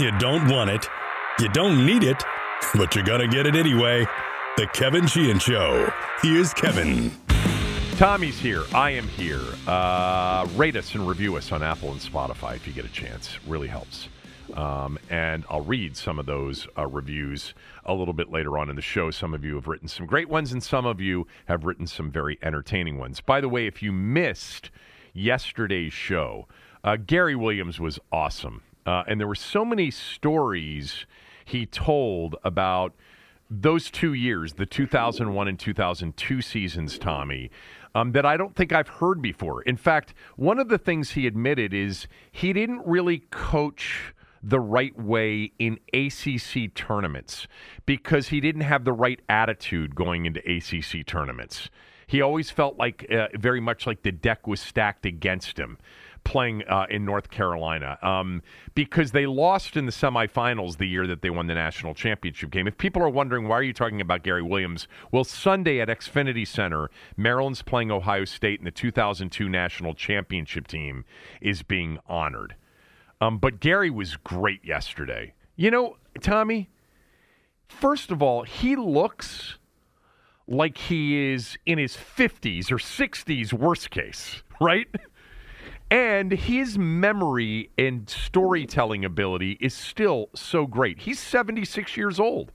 You don't want it. You don't need it, but you're going to get it anyway. The Kevin Sheehan Show. Here's Kevin. Tommy's here. I am here. Uh, rate us and review us on Apple and Spotify if you get a chance. Really helps. Um, and I'll read some of those uh, reviews a little bit later on in the show. Some of you have written some great ones, and some of you have written some very entertaining ones. By the way, if you missed yesterday's show, uh, Gary Williams was awesome. Uh, and there were so many stories he told about those two years, the 2001 and 2002 seasons, Tommy, um, that I don't think I've heard before. In fact, one of the things he admitted is he didn't really coach the right way in ACC tournaments because he didn't have the right attitude going into ACC tournaments. He always felt like uh, very much like the deck was stacked against him playing uh, in North Carolina um, because they lost in the semifinals the year that they won the national championship game. If people are wondering why are you talking about Gary Williams, well, Sunday at Xfinity Center, Maryland's playing Ohio State, and the 2002 national championship team is being honored. Um, but Gary was great yesterday. You know, Tommy. First of all, he looks like he is in his 50s or 60s, worst case, right? And his memory and storytelling ability is still so great. He's 76 years old.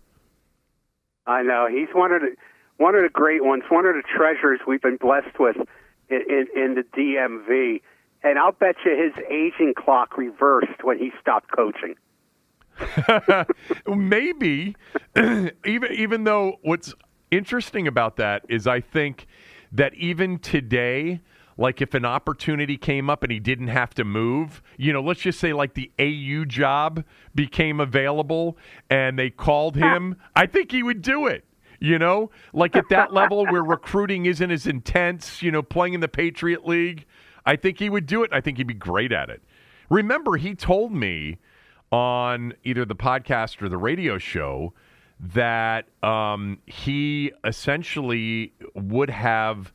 I know. He's one of the one of the great ones, one of the treasures we've been blessed with in, in, in the DMV. And I'll bet you his aging clock reversed when he stopped coaching. Maybe, even even though what's interesting about that is I think that even today like if an opportunity came up and he didn't have to move, you know, let's just say like the AU job became available and they called him, I think he would do it. You know, like at that level where recruiting isn't as intense, you know, playing in the Patriot League, I think he would do it. I think he'd be great at it. Remember, he told me on either the podcast or the radio show that um, he essentially would have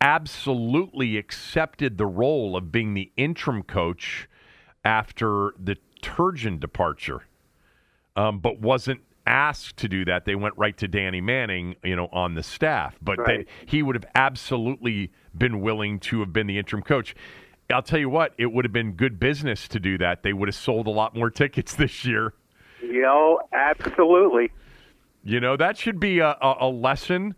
absolutely accepted the role of being the interim coach after the Turgeon departure, um, but wasn't asked to do that. They went right to Danny Manning, you know, on the staff. But right. they, he would have absolutely been willing to have been the interim coach. I'll tell you what, it would have been good business to do that. They would have sold a lot more tickets this year. You know, absolutely. You know, that should be a, a, a lesson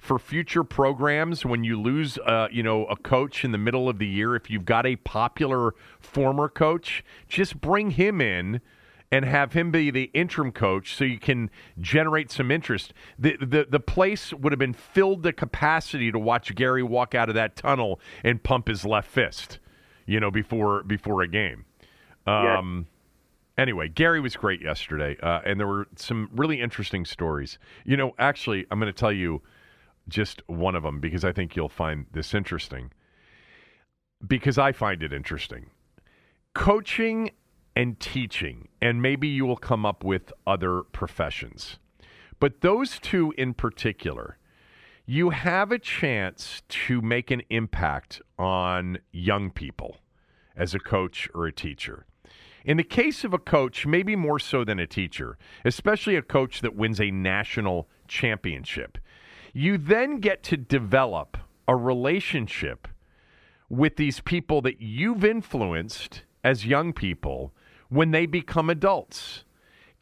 for future programs when you lose, uh, you know, a coach in the middle of the year. If you've got a popular former coach, just bring him in and have him be the interim coach so you can generate some interest. The, the the place would have been filled to capacity to watch Gary walk out of that tunnel and pump his left fist, you know, before before a game. Um, Anyway, Gary was great yesterday, uh, and there were some really interesting stories. You know, actually, I'm going to tell you just one of them because I think you'll find this interesting. Because I find it interesting. Coaching and teaching, and maybe you will come up with other professions. But those two in particular, you have a chance to make an impact on young people as a coach or a teacher. In the case of a coach, maybe more so than a teacher, especially a coach that wins a national championship. You then get to develop a relationship with these people that you've influenced as young people when they become adults.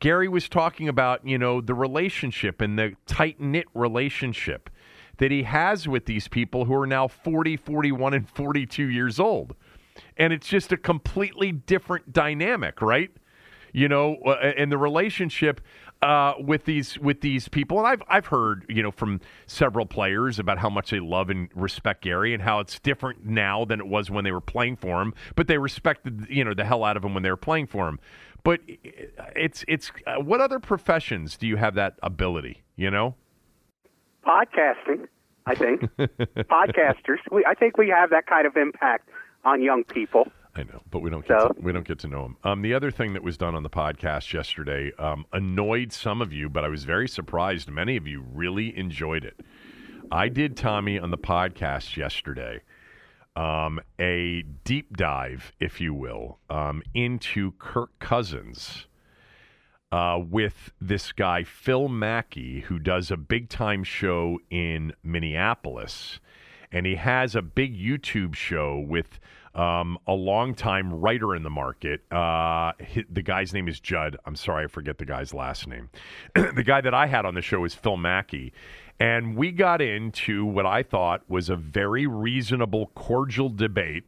Gary was talking about, you know, the relationship and the tight knit relationship that he has with these people who are now 40, 41, and 42 years old. And it's just a completely different dynamic, right? You know, uh, and the relationship uh, with these with these people, and I've I've heard you know from several players about how much they love and respect Gary, and how it's different now than it was when they were playing for him. But they respected you know the hell out of him when they were playing for him. But it's it's uh, what other professions do you have that ability? You know, podcasting. I think podcasters. We, I think we have that kind of impact on young people. I know, but we don't get So- to, we don't get to know him. Um, the other thing that was done on the podcast yesterday um, annoyed some of you, but I was very surprised. Many of you really enjoyed it. I did Tommy on the podcast yesterday um, a deep dive, if you will, um, into Kirk Cousins uh, with this guy Phil Mackey, who does a big time show in Minneapolis, and he has a big YouTube show with um, a longtime writer in the market. Uh, the guy's name is Judd. I'm sorry, I forget the guy's last name. the guy that I had on the show is Phil Mackey. And we got into what I thought was a very reasonable, cordial debate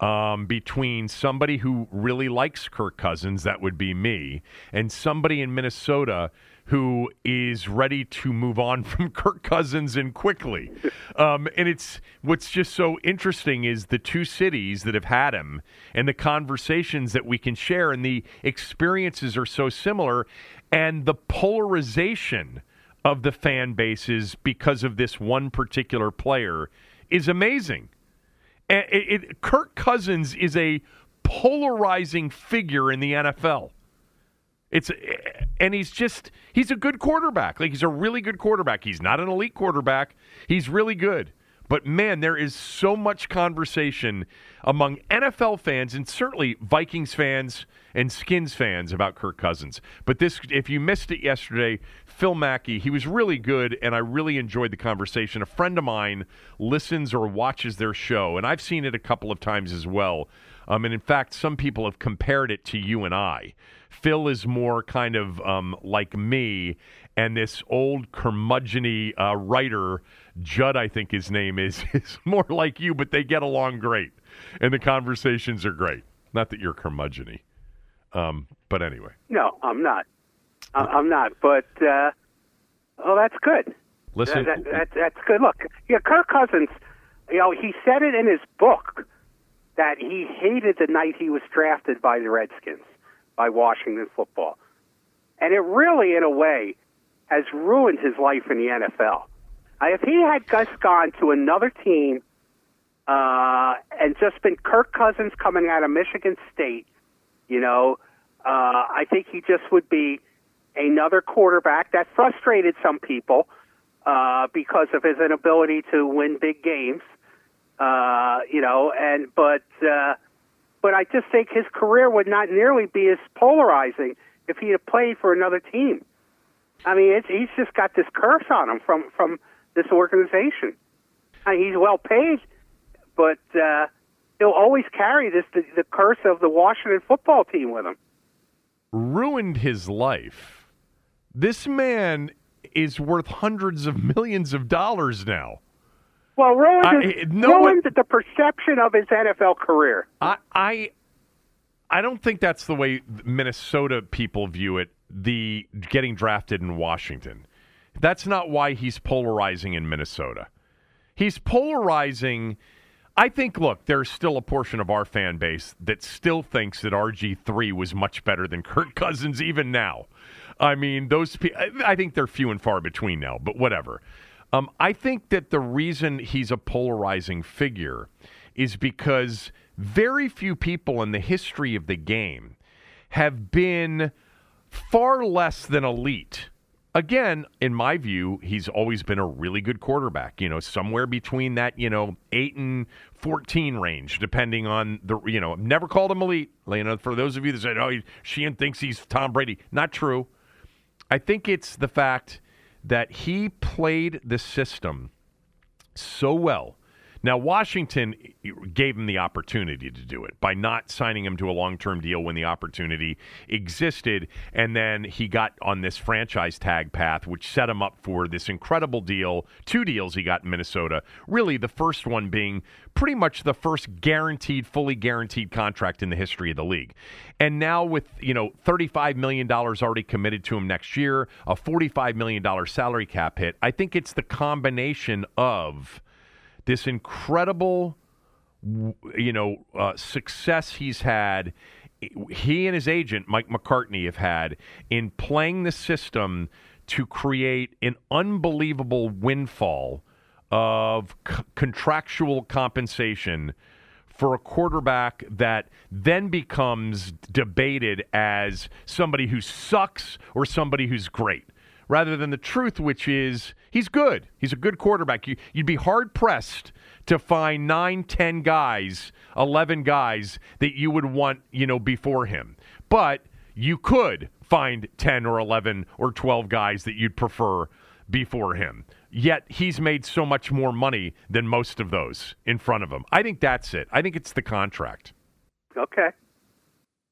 um, between somebody who really likes Kirk Cousins, that would be me, and somebody in Minnesota who is ready to move on from Kirk Cousins and quickly. Um, and it's what's just so interesting is the two cities that have had him and the conversations that we can share and the experiences are so similar and the polarization of the fan bases because of this one particular player is amazing. And it, it, Kirk Cousins is a polarizing figure in the NFL. It's and he's just he's a good quarterback. Like he's a really good quarterback. He's not an elite quarterback. He's really good. But man, there is so much conversation among NFL fans and certainly Vikings fans and Skins fans about Kirk Cousins. But this if you missed it yesterday, Phil Mackey, he was really good and I really enjoyed the conversation. A friend of mine listens or watches their show and I've seen it a couple of times as well. Um, and in fact, some people have compared it to you and I. Phil is more kind of um, like me, and this old curmudgeony uh, writer, Judd, I think his name is, is more like you, but they get along great, and the conversations are great. Not that you're curmudgeony, um, but anyway. No, I'm not. I'm not. But uh, oh, that's good. Listen, That, that, that, that's good. Look, yeah, Kirk Cousins. You know, he said it in his book that he hated the night he was drafted by the Redskins, by Washington football, and it really, in a way, has ruined his life in the NFL. If he had just gone to another team uh, and just been Kirk Cousins coming out of Michigan State, you know, uh, I think he just would be another quarterback that frustrated some people uh, because of his inability to win big games. Uh, you know, and but uh, but I just think his career would not nearly be as polarizing if he had played for another team. I mean, it's, he's just got this curse on him from from this organization. I mean, he's well paid, but uh, he'll always carry this the, the curse of the Washington football team with him. ruined his life. This man is worth hundreds of millions of dollars now. Well, ruined, I- his, no one- ruined the perception of his NFL career. I, I I don't think that's the way Minnesota people view it. The getting drafted in Washington. That's not why he's polarizing in Minnesota. He's polarizing. I think. Look, there's still a portion of our fan base that still thinks that RG three was much better than Kirk Cousins even now. I mean, those. I think they're few and far between now. But whatever. Um, I think that the reason he's a polarizing figure is because very few people in the history of the game have been far less than elite. Again, in my view, he's always been a really good quarterback, you know, somewhere between that, you know, 8 and 14 range, depending on the, you know, I've never called him elite. You know, for those of you that said, oh, he, Sheehan thinks he's Tom Brady. Not true. I think it's the fact that he played the system so well. Now, Washington gave him the opportunity to do it by not signing him to a long term deal when the opportunity existed. And then he got on this franchise tag path, which set him up for this incredible deal. Two deals he got in Minnesota. Really, the first one being pretty much the first guaranteed, fully guaranteed contract in the history of the league. And now, with, you know, $35 million already committed to him next year, a $45 million salary cap hit, I think it's the combination of this incredible, you know, uh, success he's had. He and his agent, Mike McCartney, have had in playing the system to create an unbelievable windfall of c- contractual compensation for a quarterback that then becomes debated as somebody who sucks or somebody who's great rather than the truth, which is he's good. He's a good quarterback. You, would be hard pressed to find nine, ten guys, eleven guys that you would want, you know, before him. But you could find ten or eleven or twelve guys that you'd prefer before him. Yet he's made so much more money than most of those in front of him. I think that's it. I think it's the contract. Okay.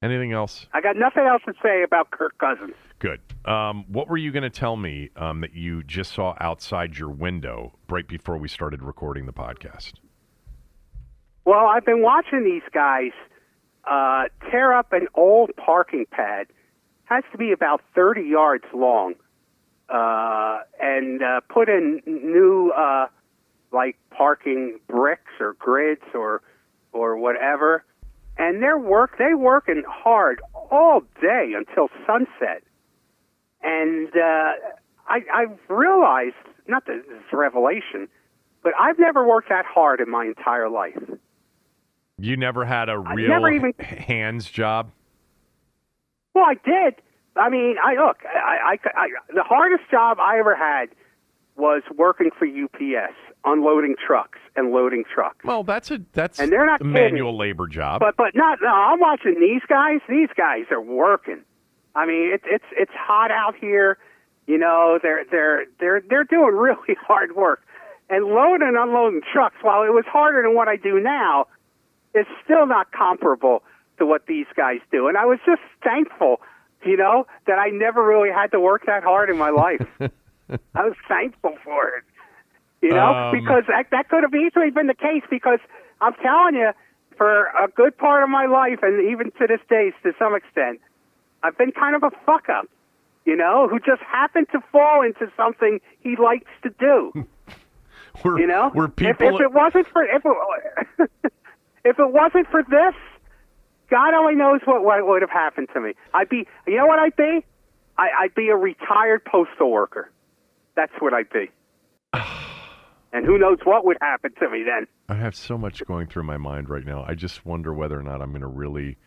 Anything else? I got nothing else to say about Kirk Cousins. Good. Um, what were you going to tell me um, that you just saw outside your window right before we started recording the podcast? Well, I've been watching these guys uh, tear up an old parking pad. Has to be about 30 yards long, uh, and uh, put in new uh, like parking bricks or grids or or whatever. And they're work they working hard all day until sunset and uh, I, I've realized, not that it's a revelation, but I've never worked that hard in my entire life. You never had a real even, hands job? Well, I did. I mean, I look. I, I, I, the hardest job I ever had was working for UPS, unloading trucks and loading trucks. Well, that's a that's and they're not a manual labor job. But but not. No, I'm watching these guys. These guys are working. I mean, it's it's it's hot out here. You know, they're they're they're they're doing really hard work, and loading and unloading trucks. While it was harder than what I do now, it's still not comparable to what these guys do. And I was just thankful, you know, that I never really had to work that hard in my life. I was thankful for it, you know, um, because that that could have easily been the case. Because I'm telling you, for a good part of my life, and even to this day, to some extent I've been kind of a fuck up, you know, who just happened to fall into something he likes to do. We're, you know, we're people. If, if it wasn't for if it, if it wasn't for this, God only knows what, what would have happened to me. I'd be, you know what I'd be? I, I'd be a retired postal worker. That's what I'd be. and who knows what would happen to me then? I have so much going through my mind right now. I just wonder whether or not I'm going to really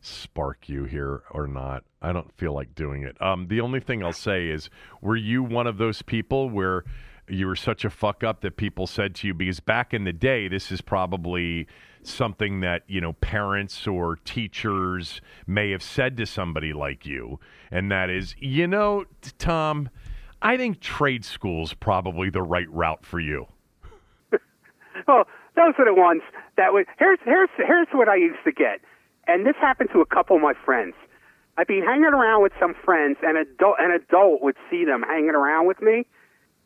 spark you here or not. I don't feel like doing it. Um, the only thing I'll say is, were you one of those people where you were such a fuck up that people said to you because back in the day, this is probably something that you know parents or teachers may have said to somebody like you, and that is, you know, Tom, I think trade school's probably the right route for you. well, those are the ones that would. Here's here's here's what I used to get and this happened to a couple of my friends. I'd be hanging around with some friends, and adult, an adult would see them hanging around with me,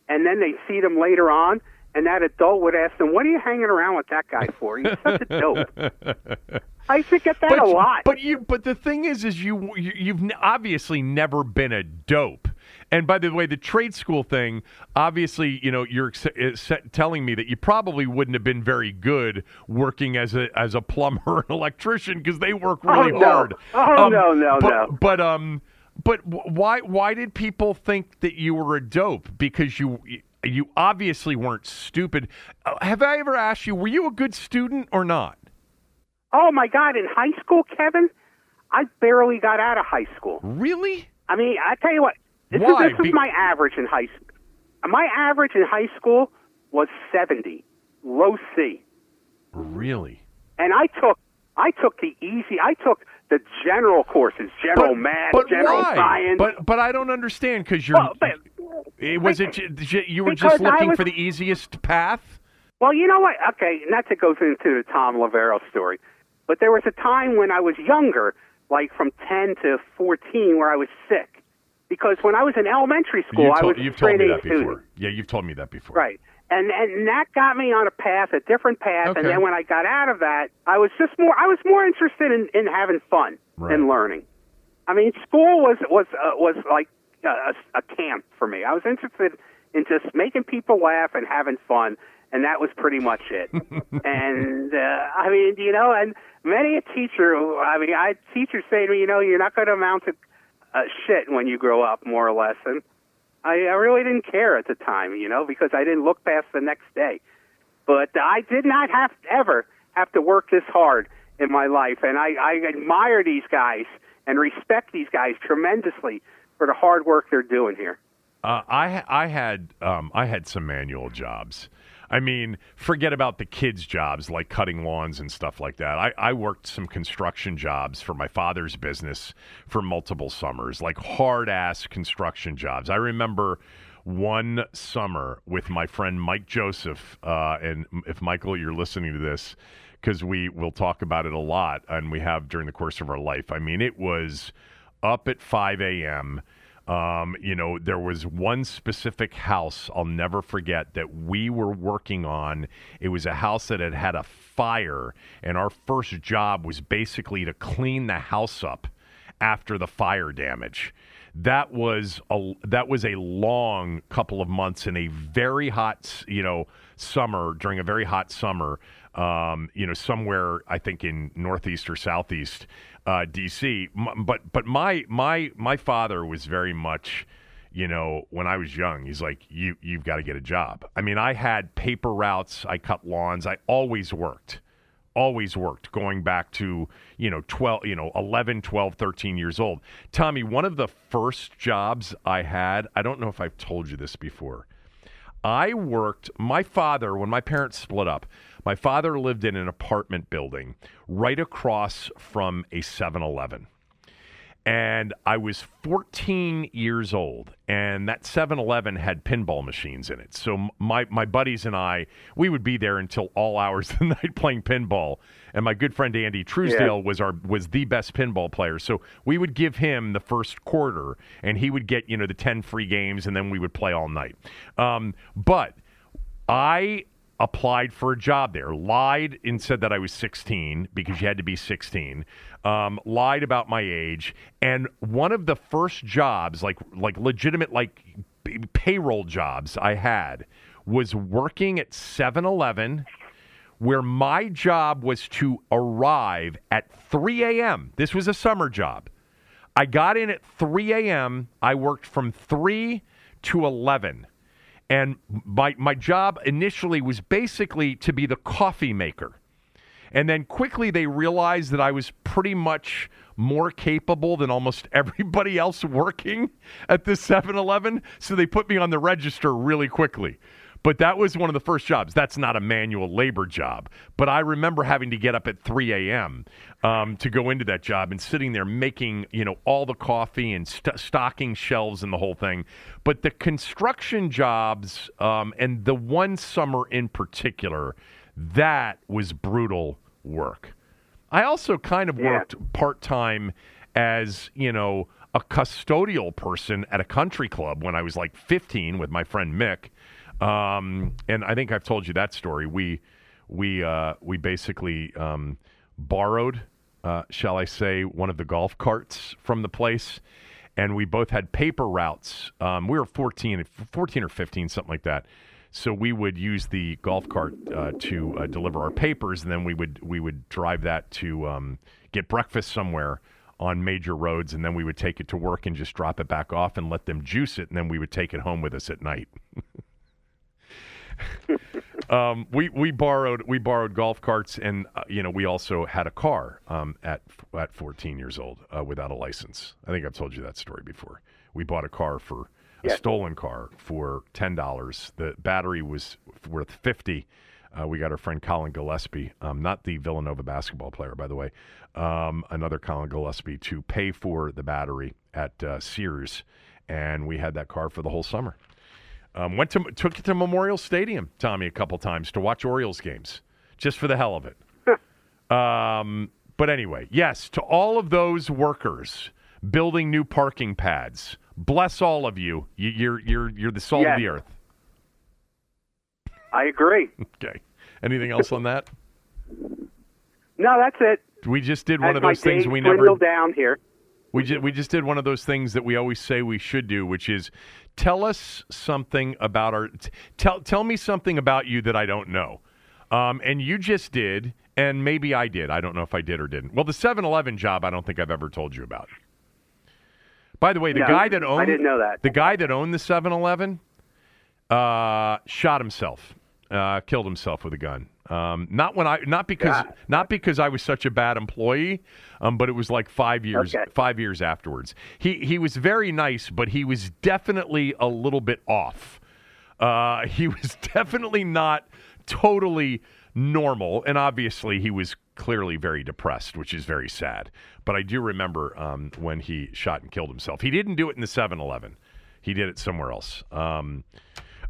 and then they'd see them later on, and that adult would ask them, "What are you hanging around with that guy for? He's such a dope." I used to get that but, a lot. But you, but the thing is, is you, you you've obviously never been a dope. And by the way, the trade school thing, obviously, you know, you're telling me that you probably wouldn't have been very good working as a as a plumber and electrician because they work really oh, no. hard. Oh um, no, no, but, no. But um, but why why did people think that you were a dope? Because you you obviously weren't stupid. Uh, have I ever asked you, were you a good student or not? Oh my God! In high school, Kevin, I barely got out of high school. Really? I mean, I tell you what, this Why? is this is my average in high school. My average in high school was seventy, low C. Really? And I took I took the easy. I took the general courses, general but, math, but general why? science. But but I don't understand because you're. Well, but, eh, was it you were just looking was, for the easiest path? Well, you know what? Okay, not to go into the Thom Loverro story, but there was a time when I was younger, like from 10 to 14, where I was sick. Because when I was in elementary school, You I told- was you've a told me that student. before. Yeah, you've told me that before. Right. And and that got me on a path, a different path. Okay. And then when I got out of that, I was just more I was more interested in, in having fun Right. and learning. I mean, school was was uh, was like a, a camp for me. I was interested in just making people laugh and having fun, and that was pretty much it. and uh, I mean, you know, and many a teacher, I mean, I teachers say to me, you know, you're not going to amount to uh, shit when you grow up, more or less, and I, I really didn't care at the time, you know, because I didn't look past the next day. But I did not have ever have to work this hard in my life, and I, I admire these guys and respect these guys tremendously for the hard work they're doing here. Uh, I I had um, I had some manual jobs. I mean, forget about the kids' jobs like cutting lawns and stuff like that. I, I worked some construction jobs for my father's business for multiple summers, like hard ass construction jobs. I remember one summer with my friend Mike Joseph, uh, and if Michael, you're listening to this, because we will talk about it a lot, and we have during the course of our life. I mean, it was up at 5 a.m. Um, you know, there was one specific house I'll never forget that we were working on. It was a house that had had a fire, and our first job was basically to clean the house up after the fire damage. That was a that was a long couple of months in a very hot, you know, summer during a very hot summer. Um, you know, somewhere I think in northeast or southeast uh, DC. M- But but my my my father was very much you know, when I was young, he's like, you you've got to get a job. I mean, I had paper routes, I cut lawns, I always worked. Always worked going back to, you know, 12, you know, 11, 12, 13 years old. Tommy, one of the first jobs I had, I don't know if I've told you this before. I worked, my father, when my parents split up, my father lived in an apartment building right across from a 7 Eleven and I was 14 years old, and that 7-Eleven had pinball machines in it. So my my buddies and I, we would be there until all hours of the night playing pinball. And my good friend Andy Truesdale was our was the best pinball player. So we would give him the first quarter, and he would get you know the 10 free games, and then we would play all night. Um, but I applied for a job there, lied and said that I was 16 because you had to be 16. Um, lied about my age, and one of the first jobs, like like legitimate like payroll jobs I had, was working at 7-Eleven where my job was to arrive at 3 a.m. This was a summer job. I got in at 3 a.m. I worked from 3 to 11. And my, my job initially was basically to be the coffee maker. And then quickly they realized that I was pretty much more capable than almost everybody else working at the 7 Eleven. So they put me on the register really quickly. But that was one of the first jobs. That's not a manual labor job. But I remember having to get up at 3 a.m. Um, to go into that job and sitting there making, you know, all the coffee and st- stocking shelves and the whole thing. But the construction jobs um, and the one summer in particular, that was brutal work. I also kind of Yeah. worked part time as, you know, a custodial person at a country club when I was like 15 with my friend Mick. Um, and I think I've told you that story. We we uh, we basically um, borrowed, uh, shall I say, one of the golf carts from the place, and we both had paper routes. Um, we were 14, 14 or 15, something like that. So we would use the golf cart uh, to uh, deliver our papers, and then we would we would drive that to um, get breakfast somewhere on major roads, and then we would take it to work and just drop it back off and let them juice it, and then we would take it home with us at night. um, we we borrowed we borrowed golf carts, and uh, you know we also had a car um, at at 14 years old uh, without a license. I think I've told you that story before. We bought a car for a stolen car for ten dollars. The battery was worth fifty. Uh, we got our friend Colin Gillespie, um, not the Villanova basketball player, by the way, um, another Colin Gillespie to pay for the battery at uh, Sears, and we had that car for the whole summer. Um, went to took it to Memorial Stadium, Tommy, a couple times to watch Orioles games, just for the hell of it. um, but anyway, yes, to all of those workers building new parking pads, bless all of you. you you're you're you're the salt Yes. of the earth. I agree. Okay. Anything else on that? No, that's it. We just did one of those things we never down here. We just, we just did one of those things that we always say we should do, which is tell us something about our tell tell me something about you that I don't know. Um, and you just did, and maybe I did. I don't know if I did or didn't. Well, the 7-Eleven job, I don't think I've ever told you about. By the way, the No, guy that owned I didn't know that. the guy that owned the 7-Eleven uh, shot himself, uh, killed himself with a gun. Um, not when I, not because, God. not because I was such a bad employee, um, but it was like five years, Okay. five years afterwards. He he was very nice, but he was definitely a little bit off. Uh, he was definitely not totally normal, and obviously he was clearly very depressed, which is very sad. But I do remember um, when he shot and killed himself. He didn't do it in the 7-Eleven. He did it somewhere else. Um,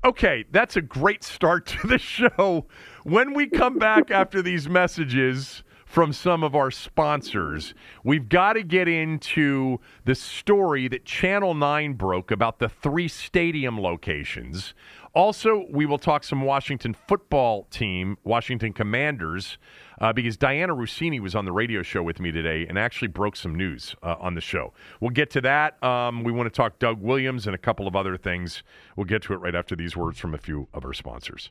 okay, that's a great start to the show. When we come back after these messages from some of our sponsors, we've got to get into the story that Channel 9 broke about the three stadium locations. Also, we will talk some Washington football team, Washington Commanders, uh, because Dianna Russini was on the radio show with me today and actually broke some news uh, on the show. We'll get to that. Um, we want to talk Doug Williams and a couple of other things. We'll get to it right after these words from a few of our sponsors.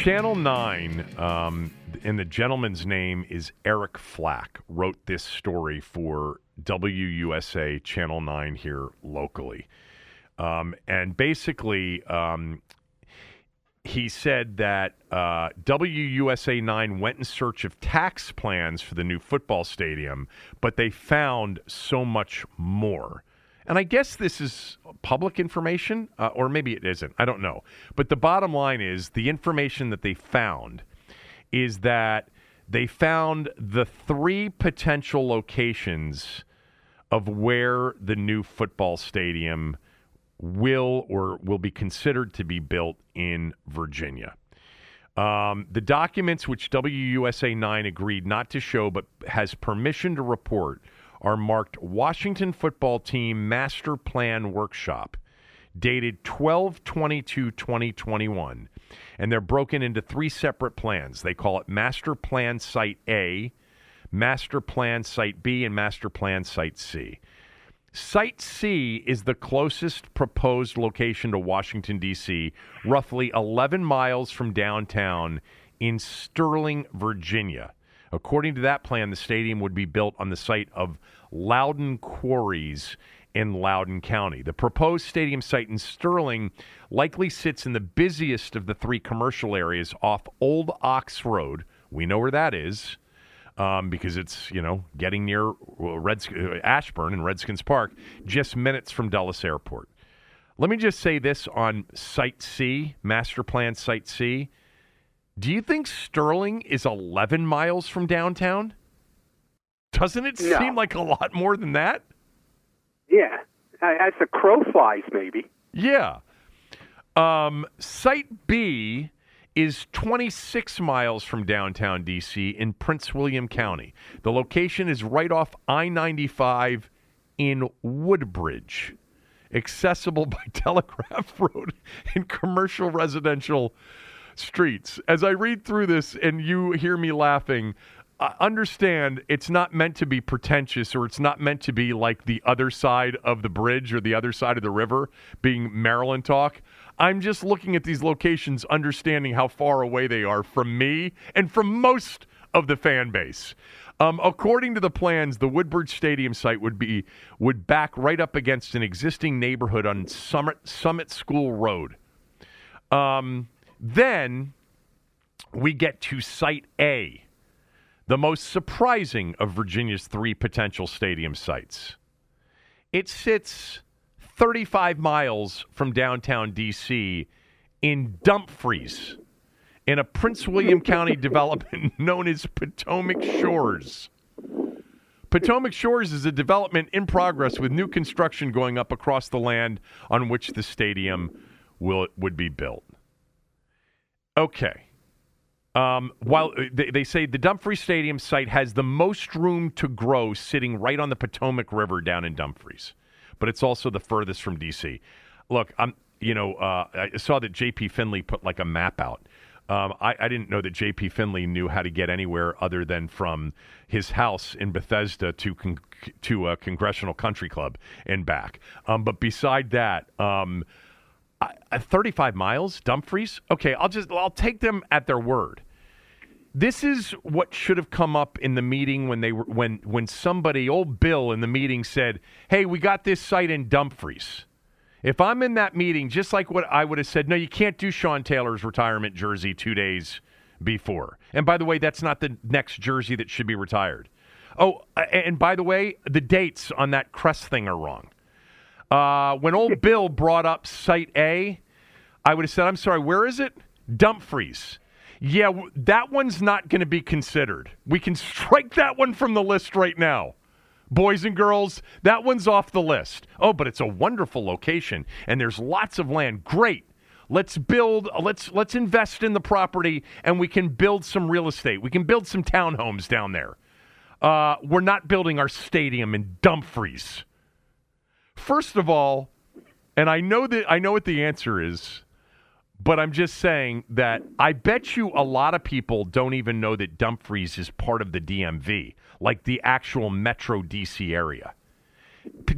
Channel 9, um, and the gentleman's name is Eric Flack, wrote this story for WUSA Channel 9 here locally. Um, and basically, um, he said that uh, WUSA 9 went in search of tax plans for the new football stadium, but they found so much more. And I guess this is public information, uh, or maybe it isn't. I don't know. But the bottom line is the information that they found is that they found the three potential locations of where the new football stadium will or will be considered to be built in Virginia. Um, the documents which WUSA 9 agreed not to show but has permission to report are marked Washington Football Team Master Plan Workshop, dated 12 22 2021. And they're broken into three separate plans. They call it Master Plan Site A, Master Plan Site B, and Master Plan Site C. Site C is the closest proposed location to Washington, D.C., roughly 11 miles from downtown in Sterling, Virginia. According to that plan, the stadium would be built on the site of Loudoun Quarries in Loudoun County. The proposed stadium site in Sterling likely sits in the busiest of the three commercial areas off Old Ox Road. We know where that is. um, because it's you know getting near Reds- Ashburn and Redskins Park, just minutes from Dulles Airport. Let me just say this on Site C, Master Plan Site C. Do you think Sterling is 11 miles from downtown? Doesn't it No. seem like a lot more than that? Yeah, as the crow flies, maybe. Yeah. Um, Site B is 26 miles from downtown DC in Prince William County. The location is right off I 95 in Woodbridge, accessible by Telegraph Road and commercial residential streets. As I read through this and you hear me laughing, I understand it's not meant to be pretentious or it's not meant to be like the other side of the bridge or the other side of the river being Maryland talk. I'm just looking at these locations, understanding how far away they are from me and from most of the fan base. Um, according to the plans, the Woodbridge Stadium site would be would back right up against an existing neighborhood on Summit Summit School Road. Um, then we get to Site A, the most surprising of Virginia's three potential stadium sites. It sits 35 miles from downtown D.C. in Dumfries, in a Prince William County development known as Potomac Shores. Potomac Shores is a development in progress with new construction going up across the land on which the stadium will would be built. Okay. Um, while they, they say the Dumfries Stadium site has the most room to grow sitting right on the Potomac River down in Dumfries, but it's also the furthest from DC. Look, I'm, you know, uh, I saw that JP Finlay put like a map out. Um, I, I didn't know that JP Finlay knew how to get anywhere other than from his house in Bethesda to con- to a congressional country club and back. Um, but beside that, um, I, I- 35 miles, Dumfries. Okay, I'll just I'll take them at their word. This is what should have come up in the meeting when they were when when somebody, old Bill, in the meeting said, "Hey, we got this site in Dumfries." If I'm in that meeting, just like what I would have said, no, you can't do Sean Taylor's retirement jersey two days before. And by the way, that's not the next jersey that should be retired. Oh, and by the way, the dates on that crest thing are wrong. Uh, when old Bill brought up Site A, I would have said, I'm sorry, where is it? Dumfries. Yeah, that one's not going to be considered. We can strike that one from the list right now. Boys and girls, that one's off the list. Oh, but it's a wonderful location and there's lots of land. Great. Let's build let's let's invest in the property and we can build some real estate. We can build some townhomes down there. Uh, we're not building our stadium in Dumfries. First of all, and I know that I know what the answer is, but I'm just saying that I bet you a lot of people don't even know that Dumfries is part of the DMV, like the actual Metro DC area.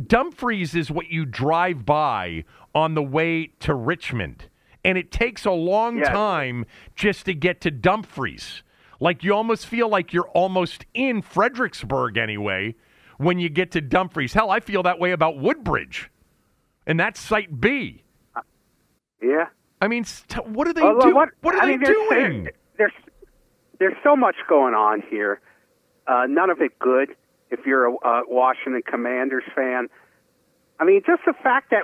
Dumfries is what you drive by on the way to Richmond, and it takes a long Yes. time just to get to Dumfries. Like you almost feel like you're almost in Fredericksburg anyway when you get to Dumfries. Hell, I feel that way about Woodbridge, and that's Site B. Yeah. I mean, st- what are they Well, doing? what- What, are I they mean, there's- doing? There's there's so much going on here. Uh, none of it good. If you're a uh, Washington Commanders fan, I mean, just the fact that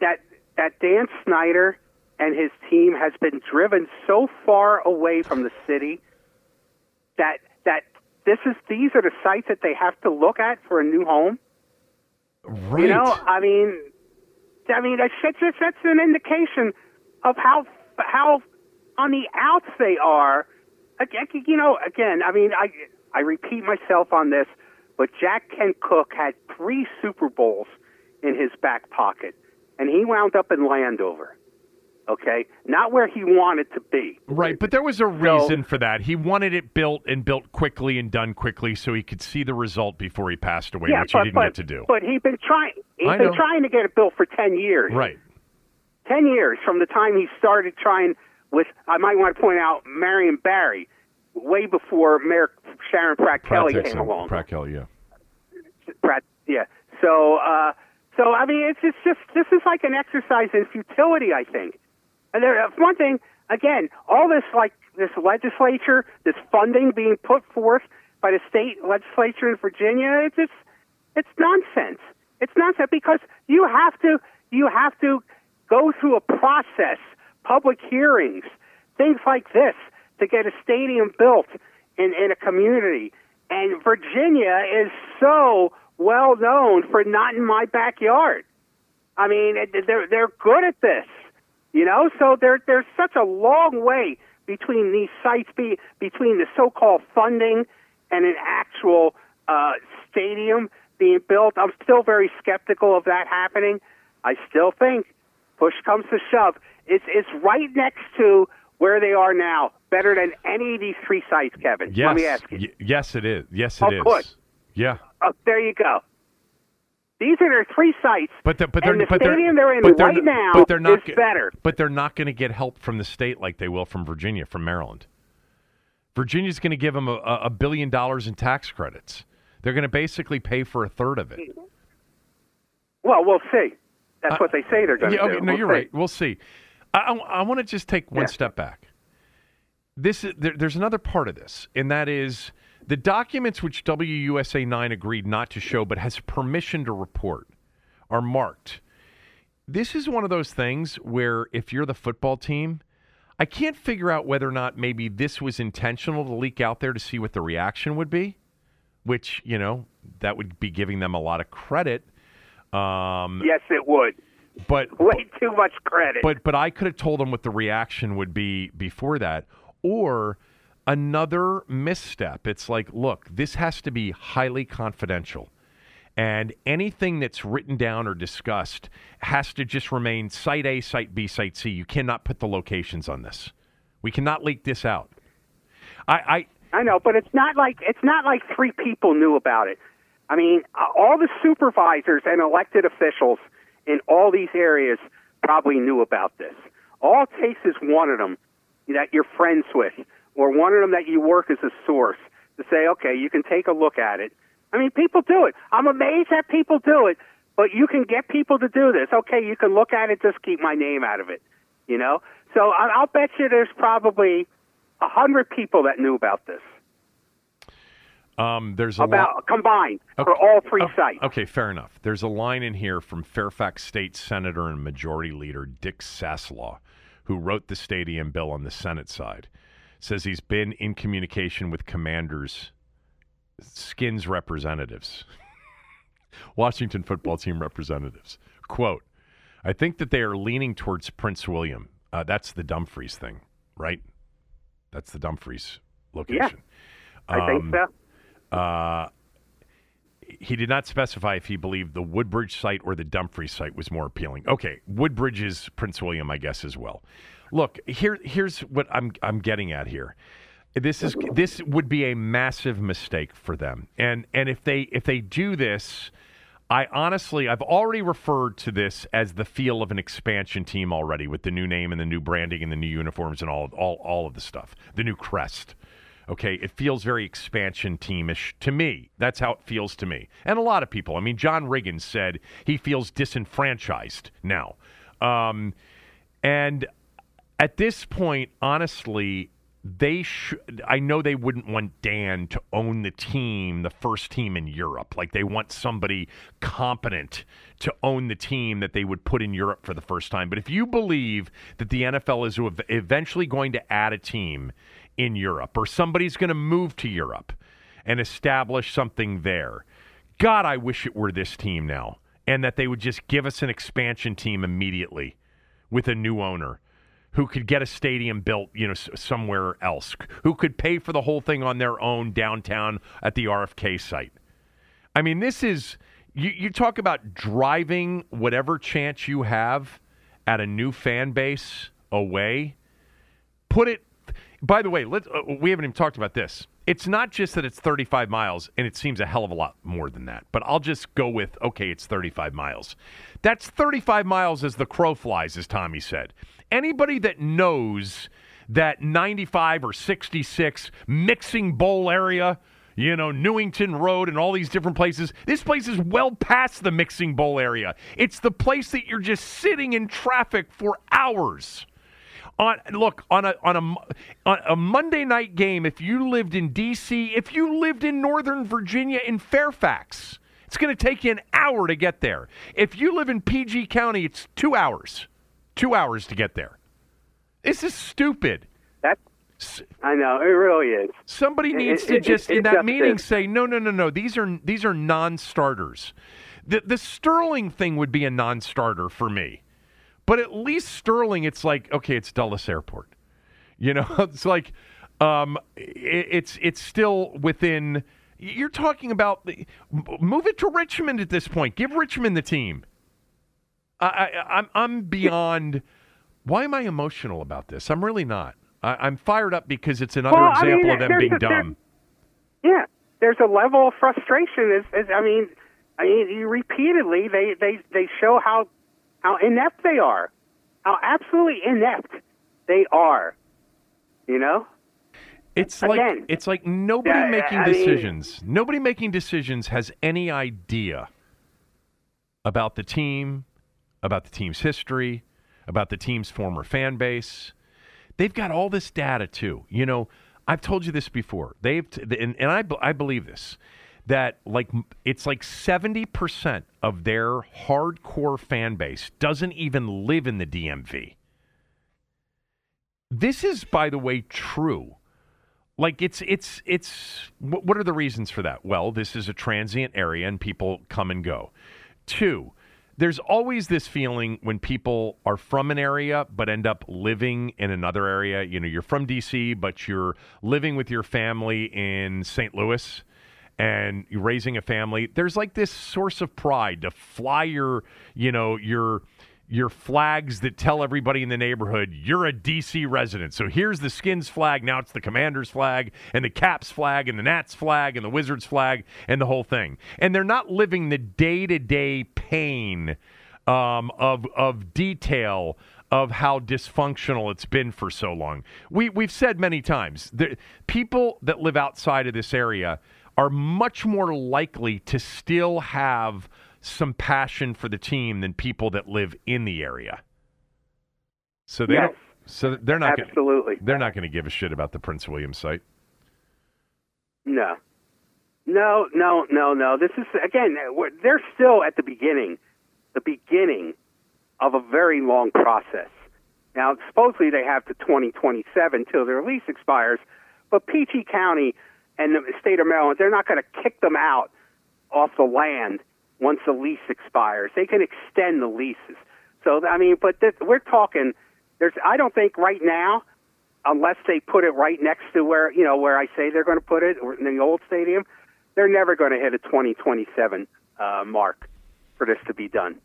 that that Dan Snyder and his team has been driven so far away from the city that this is these are the sites that they have to look at for a new home. Right. You know, I mean, I mean, that's that's, that's, an indication of how how on the outs they are. Again, you know, again, I mean, I I repeat myself on this, but Jack Kent Cooke had three Super Bowls in his back pocket, and he wound up in Landover. Okay, not where he wanted to be. Right, but there was a reason for that. He wanted it built and built quickly and done quickly so he could see the result before he passed away, which but, he didn't but, get to do. But he'd been trying. He's I been know. trying to get it built for ten years. Right. 10 years from the time he started trying with, I might want to point out, Marion Barry, way before Mayor Sharon Pratt Kelly came along. Pratt Kelly, yeah. Pratt, yeah. So, uh, so I mean, it's, it's just this is like an exercise in futility. I think. And there, uh, one thing, again, all this like this legislature, this funding being put forth by the state legislature in Virginia. It's just, it's nonsense. It's nonsense because you have to you have to go through a process, public hearings, things like this to get a stadium built in, in a community. And Virginia is so well known for not in my backyard. I mean, they're they're good at this, you know. So there there's such a long way between these sites, be, between the so-called funding and an actual uh, stadium being built. I'm still very skeptical of that happening. I still think push comes to shove. It's it's right next to where they are now, better than any of these three sites, Kevin. Yes. Let me ask you. Y- yes, it is. Yes, it Oh, is. good. Yeah. Oh, there you go. These are their three sites, But the, but they're and the but stadium they're, they're in but they're, right now but they're not is better. But they're not going to get help from the state like they will from Virginia, from Maryland. Virginia's going to give them a, a billion dollars in tax credits. They're going to basically pay for a third of it. Well, we'll see. That's what they say they're going to Uh, Yeah, do. no, We'll you're see. right. We'll see. I, want to just take one Yeah. step back. This is, there, there's another part of this, and that is the documents which WUSA 9 agreed not to show but has permission to report are marked. This is one of those things where if you're the football team, I can't figure out whether or not maybe this was intentional to leak out there to see what the reaction would be, which, you know, that would be giving them a lot of credit. Um, Yes, it would. but Way too much credit. but but I could have told them what the reaction would be before that, or another misstep. It's like, look, this has to be highly confidential, and anything that's written down or discussed has to just remain site A, site B, site C. You cannot put the locations on this. We cannot leak this out. I, I I know, but it's not like it's not like three people knew about it. I mean, uh, all the supervisors and elected officials in all these areas probably knew about this. All one of them that you're friends with, or one of them that you work as a source to say, okay, you can take a look at it. I mean, people do it. I'm amazed that people do it, but you can get people to do this. Okay, you can look at it, just keep my name out of it. You know, so I- I'll bet you there's probably a hundred people that knew about this. um, there's a about lot. combined for Okay. all three Oh, sites. Okay, fair enough. There's a line in here from Fairfax State Senator and Majority Leader Dick Saslaw, who wrote the stadium bill on the Senate side. Says he's been in communication with commanders, skins representatives, Washington football team representatives. Quote, I think that they are leaning towards Prince William. Uh, that's the Dumfries thing, right? That's the Dumfries location. Yeah, I think Um, so. uh, he did not specify if he believed the Woodbridge site or the Dumfries site was more appealing. Okay, Woodbridge is Prince William, I guess, as well. Look, here, here's what I'm I'm getting at here. This is this would be a massive mistake for them, and and if they if they do this, I honestly I've already referred to this as the feel of an expansion team already with the new name and the new branding and the new uniforms and all all all of the stuff, the new crest. Okay, it feels very expansion teamish to me. That's how it feels to me. And a lot of people. I mean, John Riggins said he feels disenfranchised now. Um, and at this point, honestly, they should. I know they wouldn't want Dan to own the team, the first team in Europe. Like they want somebody competent to own the team that they would put in Europe for the first time. But if you believe that the NFL is eventually going to add a team in Europe, or somebody's going to move to Europe and establish something there, God, I wish it were this team now, and that they would just give us an expansion team immediately with a new owner who could get a stadium built, you know, somewhere else, who could pay for the whole thing on their own downtown at the RFK site. I mean, this is you, you talk about driving whatever chance you have at a new fan base away. Put it. By the way, let uh, we haven't even talked about this. It's not just that it's 35 miles, and it seems a hell of a lot more than that. But I'll just go with okay, it's 35 miles. That's 35 miles as the crow flies, as Tommy said. Anybody that knows that 95 or 66 mixing bowl area, you know, Newington Road and all these different places, this place is well past the mixing bowl area. It's the place that you're just sitting in traffic for hours on look on a on a on a Monday night game. If you lived in D.C., if you lived in Northern Virginia in Fairfax, it's going to take you an hour to get there. If you live in PG County, it's two hours, two hours to get there. This is stupid. That I know it really is. Somebody needs it, to it, just it, in that meeting say no, no, no, no. These are these are non-starters. The the Sterling thing would be a non-starter for me, but at least Sterling, it's like okay, it's Dulles Airport. You know, it's like um, it, it's it's still within. You're talking about the, move it to Richmond at this point. Give Richmond the team. I, I, I'm I'm beyond. Why am I emotional about this? I'm really not. I, I'm fired up because it's another Well, I example mean, of them being a- dumb. Yeah, there's a level of frustration. Is, is I mean, I mean, you repeatedly they they they show how how inept they are, how absolutely inept they are. You know. It's like Again. it's like nobody Yeah, making I mean- decisions. nobody making decisions has any idea about the team, about the team's history, about the team's former fan base. They've got all this data too. You know, I've told you this before. They've and, and I I believe this that like it's like 70% of their hardcore fan base doesn't even live in the DMV. This is by the way true like it's it's it's what are the reasons for that well this is a transient area and people come and go two there's always this feeling when people are from an area but end up living in another area. You know you're from dc but you're living with your family in st louis and you're raising a family. There's like this source of pride to fly your you know your your flags that tell everybody in the neighborhood you're a DC resident. So here's the Skins flag. Now it's the Commanders flag and the Caps flag and the Nats flag and the Wizards flag and the whole thing. And they're not living the day to day pain um, of of detail of how dysfunctional it's been for so long. We we've said many times that people that live outside of this area are much more likely to still have some passion for the team than people that live in the area. So they Yes. don't. So they're not. Gonna, Absolutely. they're not going to give a shit about the Prince William site. No. No, no, no, no. This is again. we're- They're still at the beginning, the beginning of a very long process. Now, supposedly they have to 2027 till their lease expires, but PG County and the state of Maryland, they're not going to kick them out off the land once the lease expires. They can extend the leases. So, I mean, but this, we're talking. There's, I don't think right now unless they put it right next to where you know where I say they're going to put it or in the old stadium, they're never going to hit a 2027 uh, mark for this to be done.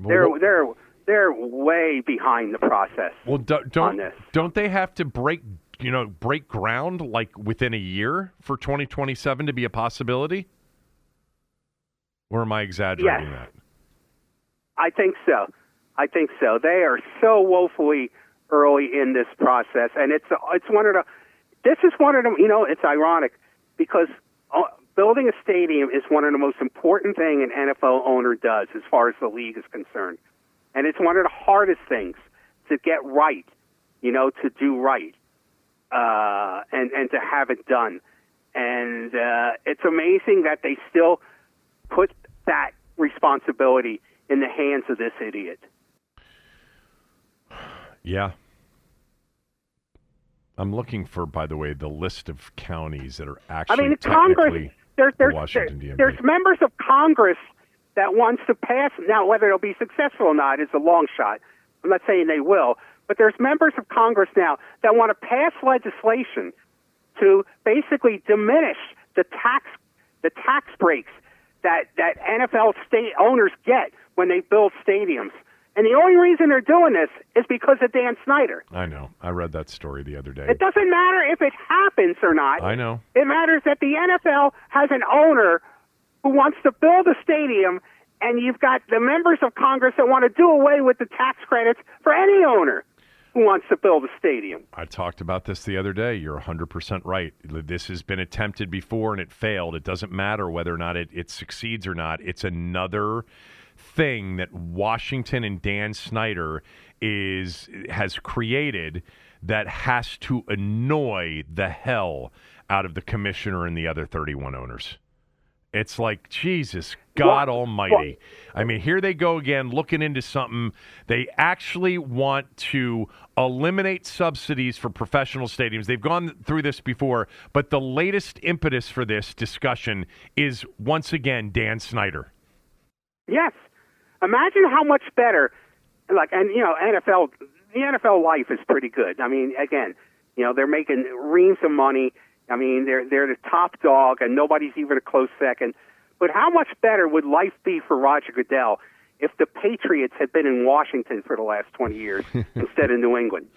They're they're they're way behind the process. well do, on don't this. don't they have to break you know break ground like within a year for 2027 to be a possibility? Or am I exaggerating Yes. that? I think so. I think so. They are so woefully early in this process, and it's it's one of the. This is one of them. You know, it's ironic because uh, building a stadium is one of the most important thing an NFL owner does as far as the league is concerned, and it's one of the hardest things to get right. You know, to do right, uh, and and to have it done, and uh, it's amazing that they still put that responsibility in the hands of this idiot. Yeah. I'm looking for, by the way, the list of counties that are actually. I mean, Congress. There's there's Washington there- there's members of Congress that wants to pass. Now, whether it'll be successful or not is a long shot. I'm not saying they will, but there's members of Congress now that want to pass legislation to basically diminish the tax the tax breaks that that NFL state owners get when they build stadiums. And the only reason they're doing this is because of Dan Snyder. I know. I read that story the other day. It doesn't matter if it happens or not. I know. It matters that the NFL has an owner who wants to build a stadium, and you've got the members of Congress that want to do away with the tax credits for any owner who wants to build a stadium. I talked about this the other day. You're 100% right. This has been attempted before and it failed. It doesn't matter whether or not it, it succeeds or not. It's another thing that Washington and Dan Snyder is has created that has to annoy the hell out of the commissioner and the other 31 owners. It's like Jesus God Well, Almighty. I mean, here they go again, looking into something. They actually want to eliminate subsidies for professional stadiums. They've gone through this before, but the latest impetus for this discussion is once again Dan Snyder. Yes. Imagine how much better, like, and you know, NFL, the NFL life is pretty good. I mean, again, you know, they're making reams of money. I mean, they're they're the top dog, and nobody's even a close second. But how much better would life be for Roger Goodell if the Patriots had been in Washington for the last twenty years instead of New England?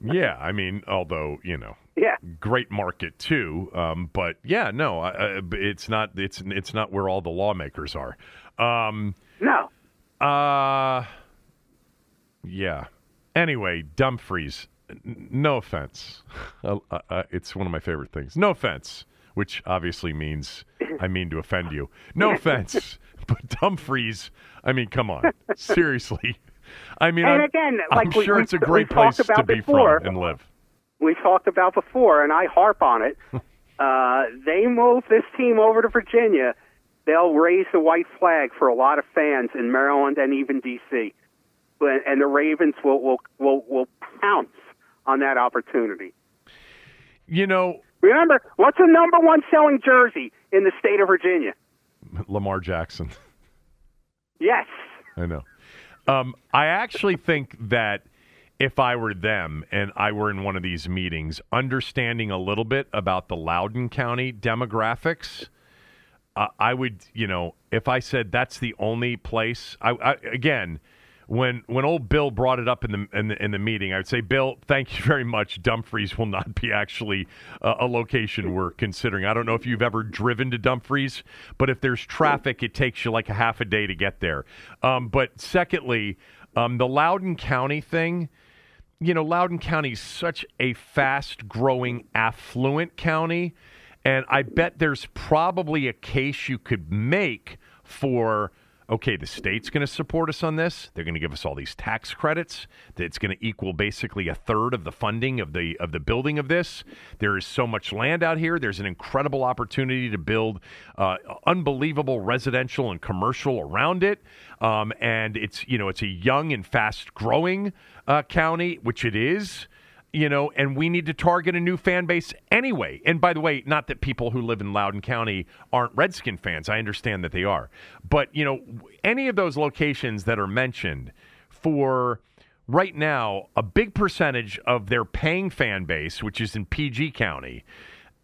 Yeah, I mean, although you know, Yeah. great market too. Um, but yeah, no, it's not. It's it's not where all the lawmakers are. Um, No. Uh, yeah. Anyway, Dumfries. No offense. Uh, uh, uh, it's one of my favorite things. No offense, which obviously means I mean to offend you. No offense, but Dumfries. I mean, come on, seriously. I mean, And I'm, again, I'm like we- sure we- it's a great place to be before. from and live. we talked about before, and I harp on it. uh, they move this team over to Virginia, they'll raise the white flag for a lot of fans in Maryland and even D.C. And the Ravens will will will, will pounce on that opportunity. You know, Remember, what's the number one selling jersey in the state of Virginia? Lamar Jackson. Yes. I know. Um, I actually think that if I were them and I were in one of these meetings, understanding a little bit about the Loudoun County demographics, uh, I would, you know, if I said that's the only place, I, I again, when when old Bill brought it up in the, in the in the meeting, I would say, Bill, thank you very much. Dumfries will not be actually uh, a location we're considering. I don't know if you've ever driven to Dumfries, but if there's traffic, it takes you like a half a day to get there. Um, but secondly, um, the Loudoun County thing you know, Loudoun County is such a fast growing, affluent county. And I bet there's probably a case you could make for okay, the state's going to support us on this. They're going to give us all these tax credits. It's going to equal basically a third of the funding of the of the building of this. There is so much land out here. There's an incredible opportunity to build uh, unbelievable residential and commercial around it. Um, and it's you know it's a young and fast growing uh, county, which it is you know, and we need to target a new fan base anyway. And by the way, not that people who live in Loudoun County aren't Redskin fans. I understand that they are. But, you know, any of those locations that are mentioned for right now, a big percentage of their paying fan base, which is in PG County,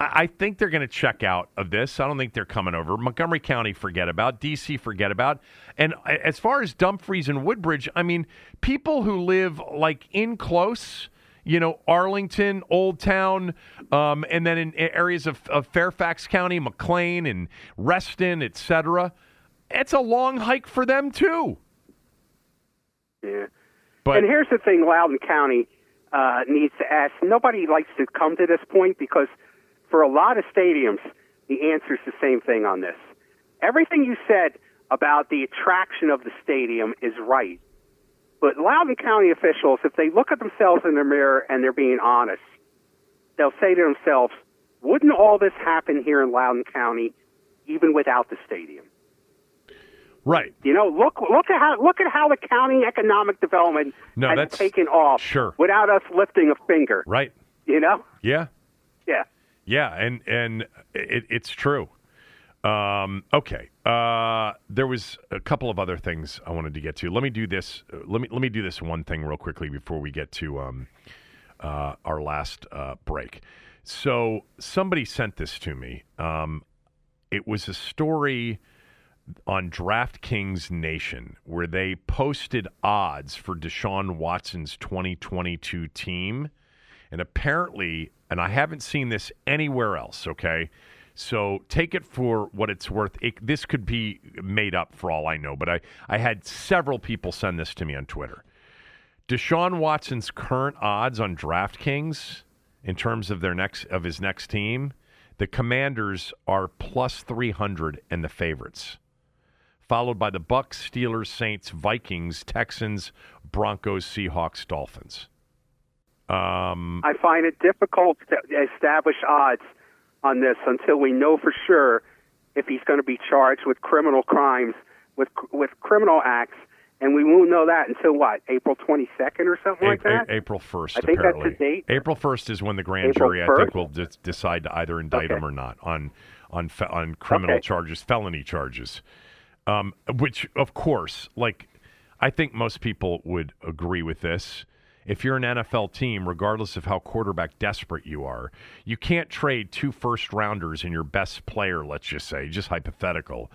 I I think they're going to check out of this. I don't think they're coming over. Montgomery County, forget about. DC, forget about. And as far as Dumfries and Woodbridge, I mean, people who live like in close, you know, Arlington, Old Town, um, and then in areas of, of Fairfax County, McLean and Reston, et cetera, it's a long hike for them too. Yeah. But and here's the thing Loudoun County uh, needs to ask. Nobody likes to come to this point because for a lot of stadiums, the answer is the same thing on this. Everything you said about the attraction of the stadium is right. But Loudoun County officials, if they look at themselves in the mirror and they're being honest, they'll say to themselves, wouldn't all this happen here in Loudoun County even without the stadium? right. You know, look look at how look at how the county economic development No, has that's- taken off sure. without us lifting a finger. Right. You know? Yeah. Yeah. Yeah, and and it, it's true. Um, okay, uh, there was a couple of other things I wanted to get to. Let me do this. uh, Let me let me do this one thing real quickly before we get to um, uh, our last uh, break. So somebody sent this to me. Um, it was a story on DraftKings Nation where they posted odds for Deshaun Watson's 2022 team. And apparently, and I haven't seen this anywhere else, okay? So take it for what it's worth. It, this could be made up for all I know, but I, I had several people send this to me on Twitter. Deshaun Watson's current odds on DraftKings in terms of their next of his next team, the Commanders are plus 300 and the favorites. followed by the Bucks, Steelers, Saints, Vikings, Texans, Broncos, Seahawks, Dolphins. Um, I find it difficult to establish odds on this until we know for sure if he's going to be charged with criminal crimes, with with criminal acts, and we won't know that until what April 22nd or something a- like that. a- April 1st, I think that's apparently. the date. April 1st is when the grand April jury, I think, will de- decide to either indict Okay. him or not on on fe- on criminal Okay. charges, felony charges. Um, which, of course, like I think most people would agree with this. If you're an NFL team, regardless of how quarterback desperate you are, you can't trade two first rounders and your best player, let's just say, just hypothetical,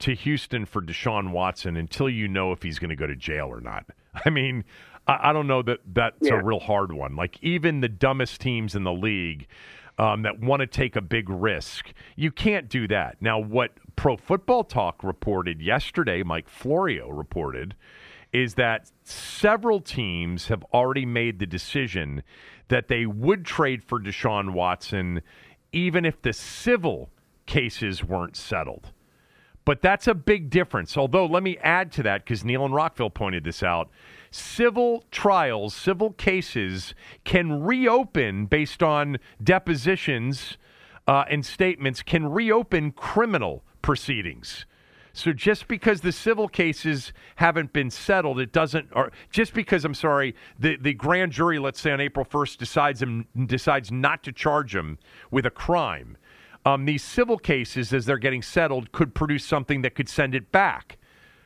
to Houston for Deshaun Watson until you know if he's going to go to jail or not. I mean, I, I don't know that that's Yeah. a real hard one. Like, even the dumbest teams in the league um, that want to take a big risk, you can't do that. Now, what Pro Football Talk reported yesterday, Mike Florio reported, is that several teams have already made the decision that they would trade for Deshaun Watson even if the civil cases weren't settled. But that's a big difference. Although, let me add to that because Neil and Rockville pointed this out. Civil trials, civil cases can reopen based on depositions uh, and statements, can reopen criminal proceedings. So just because the civil cases haven't been settled, it doesn't. Or just because I'm sorry, the, the grand jury, let's say on April 1st, decides him decides not to charge him with a crime. Um, these civil cases, as they're getting settled, could produce something that could send it back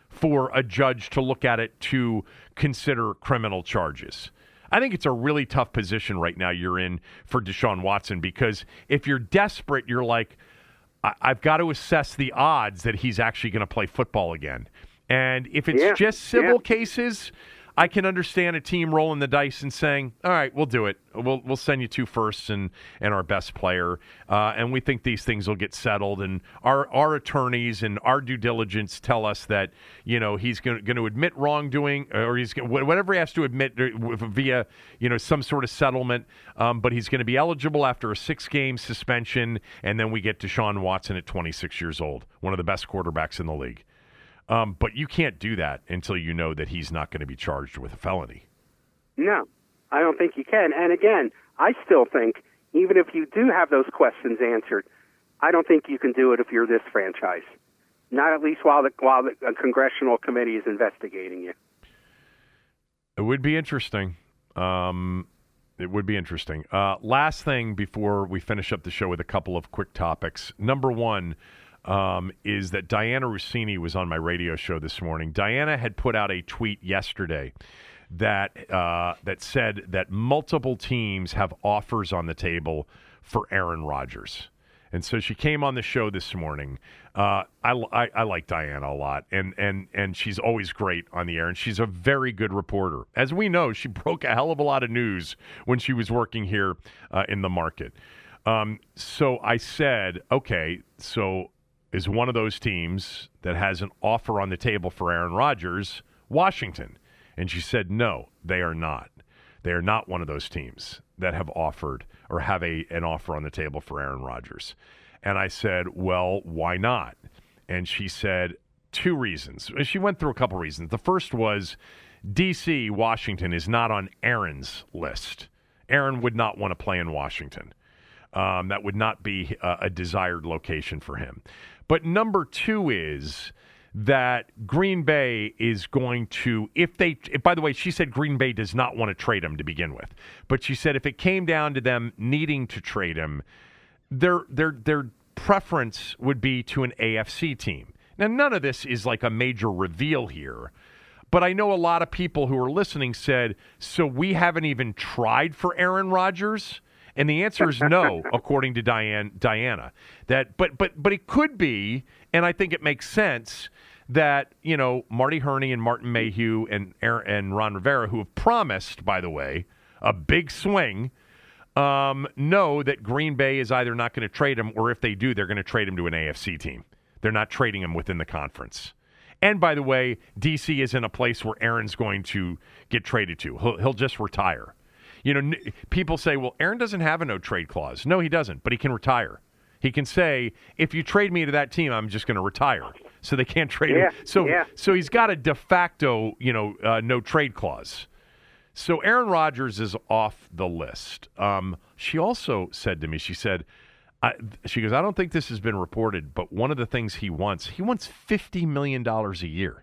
for a judge to look at it to consider criminal charges. I think it's a really tough position right now you're in for Deshaun Watson because if you're desperate, you're like, I- I've got to assess the odds that he's actually going to play football again. And if it's Yeah, just civil yeah. cases, I can understand a team rolling the dice and saying, "All right, we'll do it. We'll we'll send you two firsts and and our best player, uh, and we think these things will get settled." And our our attorneys and our due diligence tell us that you know he's going to admit wrongdoing, or he's whatever he has to admit via you know some sort of settlement. Um, but he's going to be eligible after a six game suspension, and then we get Deshaun Watson at 26 years old, one of the best quarterbacks in the league. Um, but you can't do that until you know that he's not going to be charged with a felony. No, I don't think you can. And again, I still think even if you do have those questions answered, I don't think you can do it if you're this franchise. Not at least while the while the uh, congressional committee is investigating you. It would be interesting. Um, it would be interesting. Uh, last thing before we finish up the show with a couple of quick topics. Number one um, is that Dianna Russini was on my radio show this morning. Dianna had put out a tweet yesterday that uh, that said that multiple teams have offers on the table for Aaron Rodgers. And so she came on the show this morning. Uh, I, I, I like Dianna a lot, and, and, and she's always great on the air, and she's a very good reporter. As we know, she broke a hell of a lot of news when she was working here uh, in the market. Um, so I said, okay, so is one of those teams that has an offer on the table for Aaron Rodgers Washington? And she said, no, they are not. They are not one of those teams that have offered or have a an offer on the table for Aaron Rodgers. And I said, "Well, why not?" And she said two reasons. She went through a couple reasons. The first was DC Washington is not on Aaron's list. Aaron would not want to play in Washington. Um, that would not be a, a desired location for him. But number two is that Green Bay is going to, if they, by the way, she said Green Bay does not want to trade him to begin with, but she said if it came down to them needing to trade him, their their their preference would be to an AFC team. Now, none of this is like a major reveal here, but I know a lot of people who are listening said, so we haven't even tried for Aaron Rodgers. And the answer is no, according to Diane Dianna. That but but but it could be, and I think it makes sense that you know Marty Hurney and Martin Mayhew and Aaron, and Ron Rivera, who have promised, by the way, a big swing, um, know that Green Bay is either not going to trade him, or if they do, they're going to trade him to an AFC team. They're not trading him within the conference. And by the way, DC is in a place where Aaron's going to get traded to. He'll, he'll just retire. You know, n- people say, well, Aaron doesn't have a no trade clause. No, he doesn't, but he can retire. He can say, if you trade me to that team, I'm just going to retire. so they can't trade Yeah, him. So yeah. so he's got a de facto, you know, uh, no trade clause. So Aaron Rodgers is off the list. Um, she also said to me, she said, I, she goes, I don't think this has been reported, but one of the things he wants, he wants fifty million dollars a year.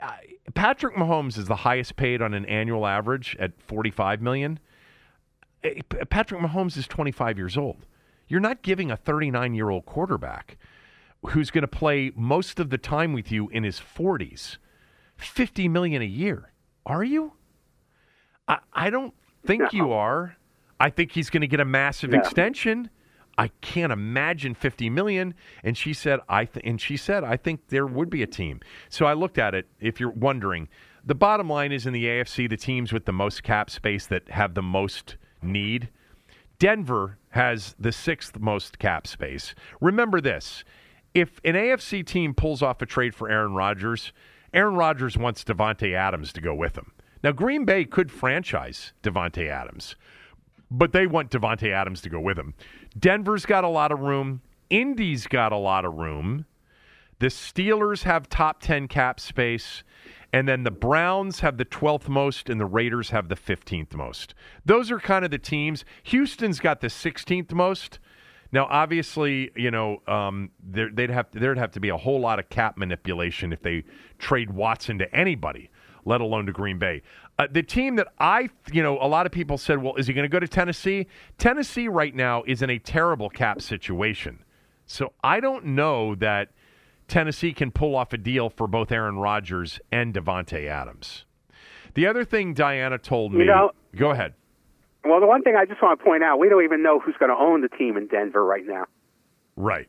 I, Patrick Mahomes is the highest paid on an annual average at forty-five million. Eh, Patrick Mahomes is twenty-five years old. You're not giving a thirty-nine-year-old quarterback who's going to play most of the time with you in his forties fifty million a year. Are you? I, I don't think you are. I think he's going to get a massive No. extension. I can't imagine 50 million. And she said, I th- and she said, I think there would be a team. So I looked at it. If you're wondering, the bottom line is in the AFC, the teams with the most cap space that have the most need. Denver has the sixth most cap space. Remember this: if an AFC team pulls off a trade for Aaron Rodgers, Aaron Rodgers wants Davante Adams to go with him. Now, Green Bay could franchise Davante Adams, but they want Davante Adams to go with him. Denver's got a lot of room. Indy's got a lot of room. The Steelers have top 10 cap space, and then the Browns have the 12th most, and the Raiders have the 15th most. Those are kind of the teams. Houston's got the 16th most. Now, obviously, you know, um, there, they'd have there'd have to be a whole lot of cap manipulation if they trade Watson to anybody, let alone to Green Bay. Uh, the team that I, you know, a lot of people said, well, is he going to go to Tennessee? Tennessee right now is in a terrible cap situation. So I don't know that Tennessee can pull off a deal for both Aaron Rodgers and Davante Adams. The other thing Dianna told me. You know- go ahead. Well, the one thing I just want to point out, we don't even know who's going to own the team in Denver right now. Right.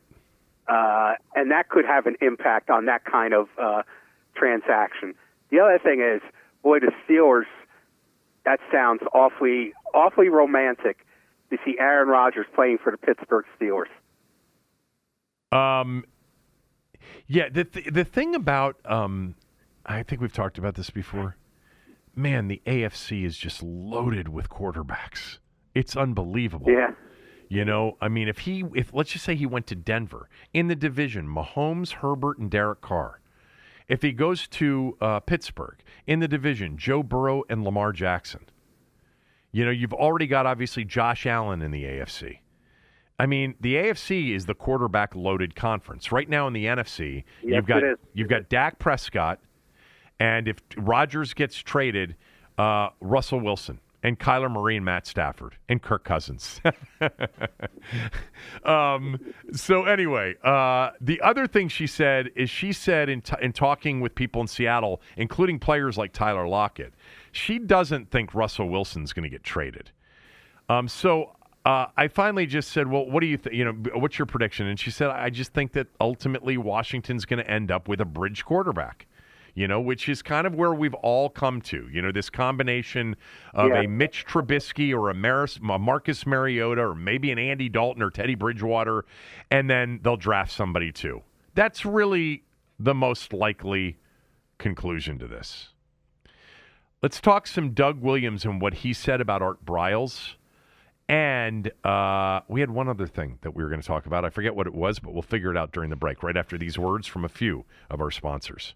uh, and that could have an impact on that kind of uh, transaction. The other thing is, boy, the Steelers. That sounds awfully, awfully romantic to see Aaron Rodgers playing for the Pittsburgh Steelers. Um, yeah, the th- the thing about um, I think we've talked about this before. Man, the AFC is just loaded with quarterbacks. It's unbelievable. Yeah, You know, I mean, if he, if let's just say he went to Denver in the division, Mahomes, Herbert, and Derek Carr. If he goes to uh, Pittsburgh in the division, Joe Burrow and Lamar Jackson. You know, you've already got obviously Josh Allen in the AFC. I mean, the AFC is the quarterback loaded conference. Right now in the NFC, Yes, you've got you've got Dak Prescott, and if Rodgers gets traded, uh, Russell Wilson and Kyler Murray and Matt Stafford and Kirk Cousins. um, so anyway, uh, the other thing she said is she said in, t- in talking with people in Seattle, including players like Tyler Lockett, she doesn't think Russell Wilson's going to get traded. Um, so uh, I finally just said, "Well, what do you think? You know, what's your prediction?" And she said, "I just think that ultimately Washington's going to end up with a bridge quarterback." You know, which is kind of where we've all come to. You know, this combination of Yeah. a Mitch Trubisky or a, Maris, a Marcus Mariota or maybe an Andy Dalton or Teddy Bridgewater, and then they'll draft somebody too. That's really the most likely conclusion to this. Let's talk some Doug Williams and what he said about Art Briles. And uh, we had one other thing that we were going to talk about. I forget what it was, but we'll figure it out during the break, right after these words from a few of our sponsors.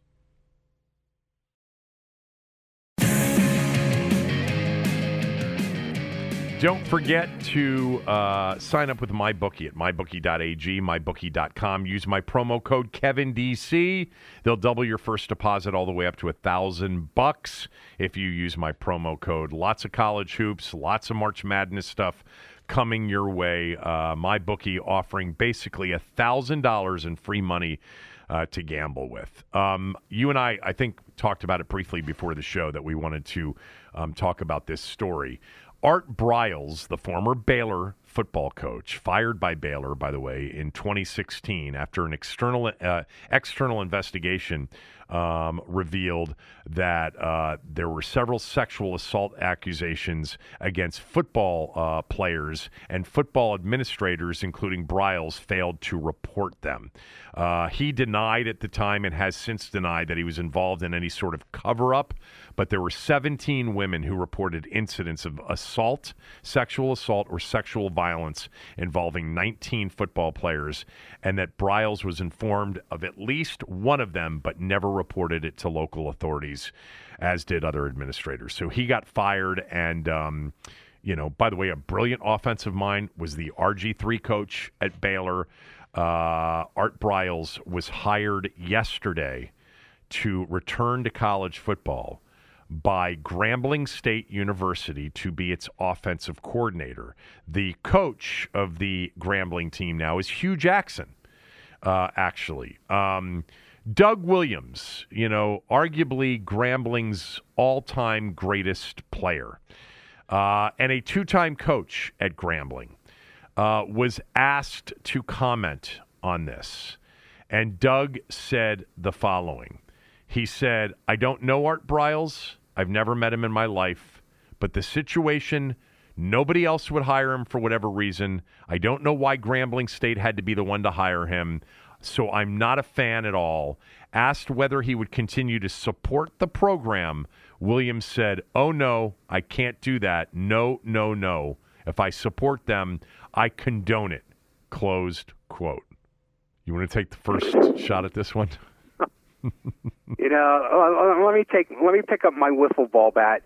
Don't forget to uh, sign up with MyBookie at mybookie.ag, mybookie.com. Use my promo code KevinDC. They'll double your first deposit all the way up to a thousand bucks if you use my promo code. Lots of college hoops, lots of March Madness stuff coming your way. Uh, MyBookie offering basically a thousand dollars in free money uh, to gamble with. Um, you and I, I think, talked about it briefly before the show that we wanted to um, talk about this story. Art Briles, the former Baylor football coach, fired by Baylor, by the way, in 2016 after an external uh, external investigation um, revealed that uh, there were several sexual assault accusations against football uh, players and football administrators, including Briles, failed to report them. Uh, he denied at the time and has since denied that he was involved in any sort of cover up, but there were 17 women who reported incidents of assault, sexual assault, or sexual violence involving 19 football players, and that Briles was informed of at least one of them, but never reported it to local authorities, as did other administrators. So he got fired, and um, you know, by the way, a brilliant offensive mind was the RG3 coach at Baylor. Uh, Art Briles was hired yesterday to return to college football by Grambling State University to be its offensive coordinator. The coach of the Grambling team now is Hue Jackson, uh, actually. Um, Doug Williams, you know, arguably Grambling's all time greatest player uh, and a two time coach at Grambling, uh, was asked to comment on this. And Doug said the following He said, I don't know Art Briles. I've never met him in my life, but the situation, nobody else would hire him for whatever reason. I don't know why Grambling State had to be the one to hire him. So I'm not a fan at all. Asked whether he would continue to support the program, Williams said, Oh, no, I can't do that. No, no, no. If I support them, I condone it. Closed quote. You want to take the first shot at this one? you know, uh, uh, let me take let me pick up my wiffle ball bat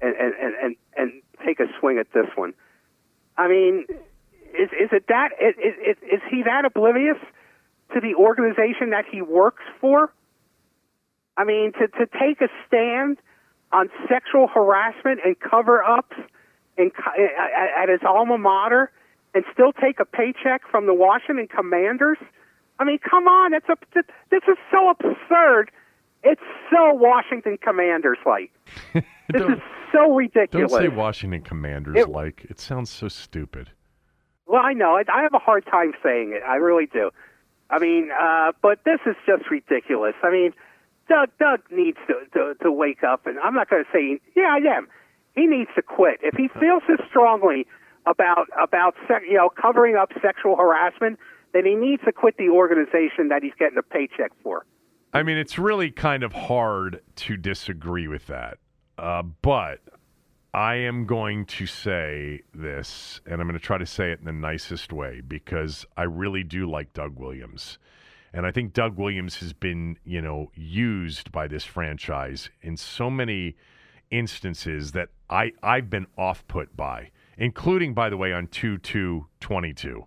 and and and and take a swing at this one. I mean, is is it that is is, is he that oblivious to the organization that he works for? I mean, to to take a stand on sexual harassment and cover ups in, at his alma mater and still take a paycheck from the Washington Commanders? I mean, come on, it's a this is so absurd. It's so Washington Commanders like. this is so ridiculous. Don't say Washington Commanders like. It sounds so stupid. Well, I know. I, I have a hard time saying it. I really do. I mean, uh, but this is just ridiculous. I mean, Doug Doug needs to to, to wake up, and I'm not going to say yeah I am. He needs to quit if he feels this strongly about about you know covering up sexual harassment. Then he needs to quit the organization that he's getting a paycheck for. I mean, it's really kind of hard to disagree with that, uh, but I am going to say this, and I'm going to try to say it in the nicest way because I really do like Doug Williams. And I think Doug Williams has been, you know, used by this franchise in so many instances that I, I've been off put by, including, by the way, on 2 2 22.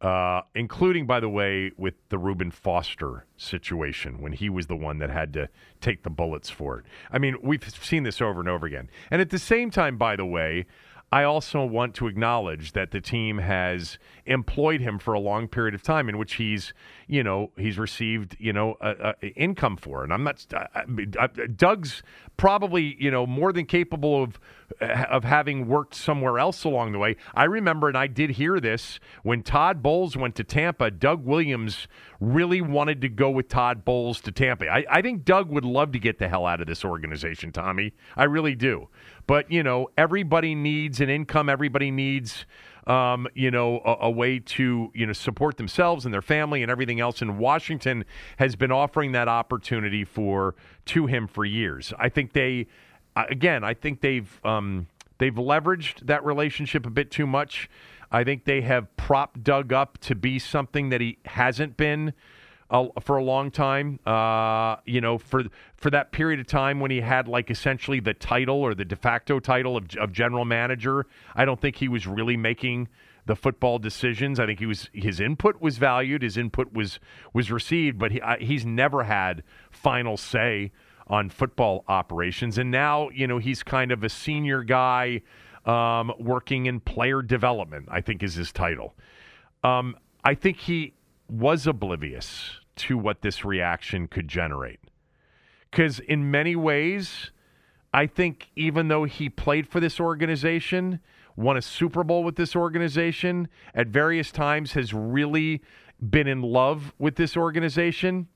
Uh, including, by the way, with the Reuben Foster situation when he was the one that had to take the bullets for it. I mean, we've seen this over and over again. And at the same time, by the way, I also want to acknowledge that the team has employed him for a long period of time in which he's, you know, he's received, you know, income for. And I'm not, I, I, Doug's probably, you know, more than capable of of having worked somewhere else along the way. I remember, and I did hear this when Todd Bowles went to Tampa. Doug Williams really wanted to go with Todd Bowles to Tampa. I, I think Doug would love to get the hell out of this organization, Tommy. I really do. But, you know, everybody needs an income. Everybody needs, um, you know, a, a, way to, you know, support themselves and their family and everything else. And Washington has been offering that opportunity for to him for years. I think they, again, I think they've um, they've leveraged that relationship a bit too much. I think they have propped Doug up to be something that he hasn't been for a long time. Uh, you know, for for that period of time when he had like essentially the title or the de facto title of, of general manager, I don't think he was really making the football decisions. I think he was his input was valued, his input was was received, but he, he's never had final say on football operations. And now, you know, he's kind of a senior guy um, working in player development. I think is his title. Um, I think he was oblivious to what this reaction could generate. Because in many ways, I think even though he played for this organization, won a Super Bowl with this organization, at various times has really been in love with this organization.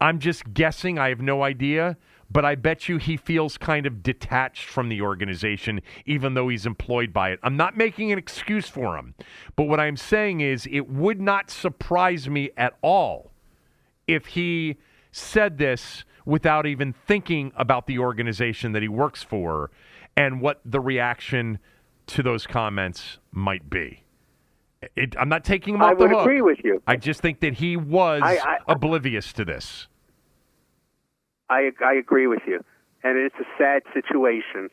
I'm just guessing, I have no idea, but I bet you he feels kind of detached from the organization, even though he's employed by it. I'm not making an excuse for him, but what I'm saying is it would not surprise me at all if he said this without even thinking about the organization that he works for and what the reaction to those comments might be. It, I'm not taking him I off the would hook. agree with you. I just think that he was I- I- oblivious to this. I I agree with you, and it's a sad situation.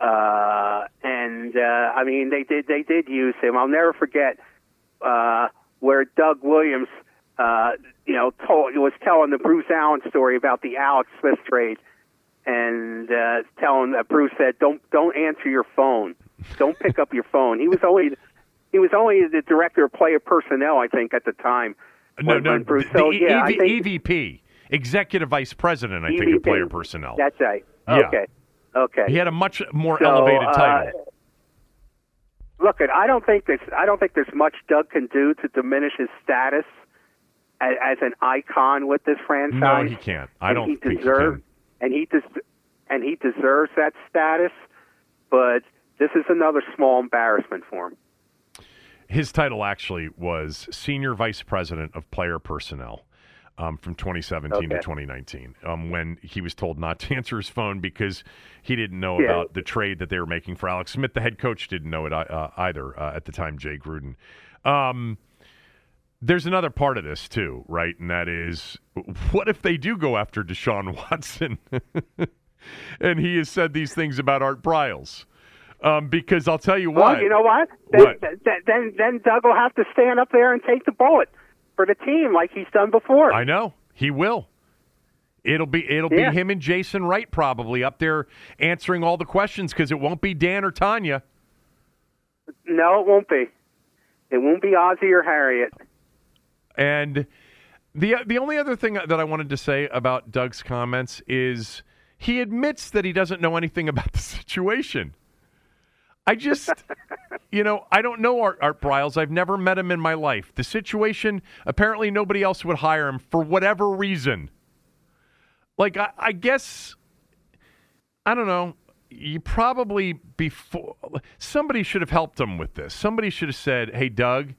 Uh, and uh, I mean, they did they did use him. I'll never forget uh, where Doug Williams, uh, you know, told was telling the Bruce Allen story about the Alex Smith trade, and uh, telling that Bruce said, "Don't don't answer your phone, don't pick up your phone." He was only he was only the director of player personnel, I think, at the time. No, when- no, when Bruce. the so E- yeah, think EVP, executive vice president, I think, of player personnel. That's right. Yeah. Okay. Okay. He had a much more So, elevated uh, title. Look, I don't think there's I don't think there's much Doug can do to diminish his status as, as an icon with this franchise. No, he can't. I don't he think he deserves, and he des- and he deserves that status. But this is another small embarrassment for him. His title actually was senior vice president of player personnel. Um, from 2017 to 2019, um, when he was told not to answer his phone because he didn't know Yeah. about the trade that they were making for Alex Smith. The head coach didn't know it uh, either uh, at the time, Jay Gruden. Um, there's another part of this too, right? And that is, what if they do go after Deshaun Watson, and he has said these things about Art Briles? Um, because I'll tell you what, Well, you know what? Then, What? th- th- then then Doug will have to stand up there and take the bullet for the team like he's done before. I know he will. It'll be it'll Yeah. be him and Jason Wright probably up there answering all the questions because it won't be Dan or Tanya. No, it won't be. It won't be Ozzie or Harriet. And the the only other thing that I wanted to say about Doug's comments is he admits that he doesn't know anything about the situation. I just, you know, I don't know Art, Art Briles. I've never met him in my life. The situation, apparently, nobody else would hire him for whatever reason. Like, I, I guess, I don't know. You probably before somebody should have helped him with this. Somebody should have said, "Hey, Doug,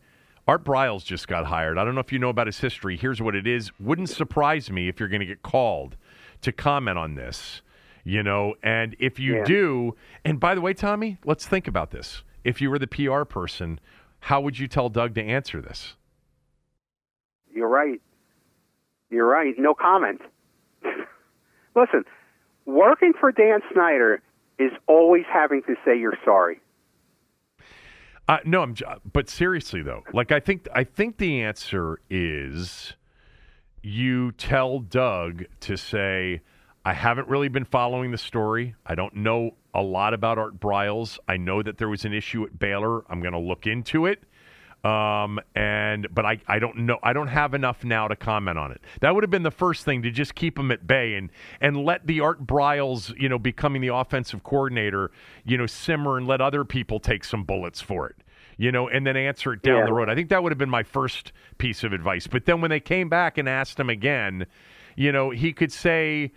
Art Briles just got hired. I don't know if you know about his history. Here's what it is. Wouldn't surprise me if you're going to get called to comment on this." You know, and if you Yeah. do, and by the way, Tommy, let's think about this. If you were the PR person, how would you tell Doug to answer this? You're right. You're right. No comment. Listen, working for Dan Snyder is always having to say you're sorry. Uh, no, I'm. But seriously though, like I think I think the answer is you tell Doug to say, I haven't really been following the story. I don't know a lot about Art Briles. I know that there was an issue at Baylor. I'm going to look into it. Um, and but I, I don't know I don't have enough now to comment on it. That would have been the first thing to just keep him at bay and and let the Art Briles, you know, becoming the offensive coordinator, you know, simmer and let other people take some bullets for it. You know, and then answer it down Yeah. the road. I think that would have been my first piece of advice. But then when they came back and asked him again, you know, he could say,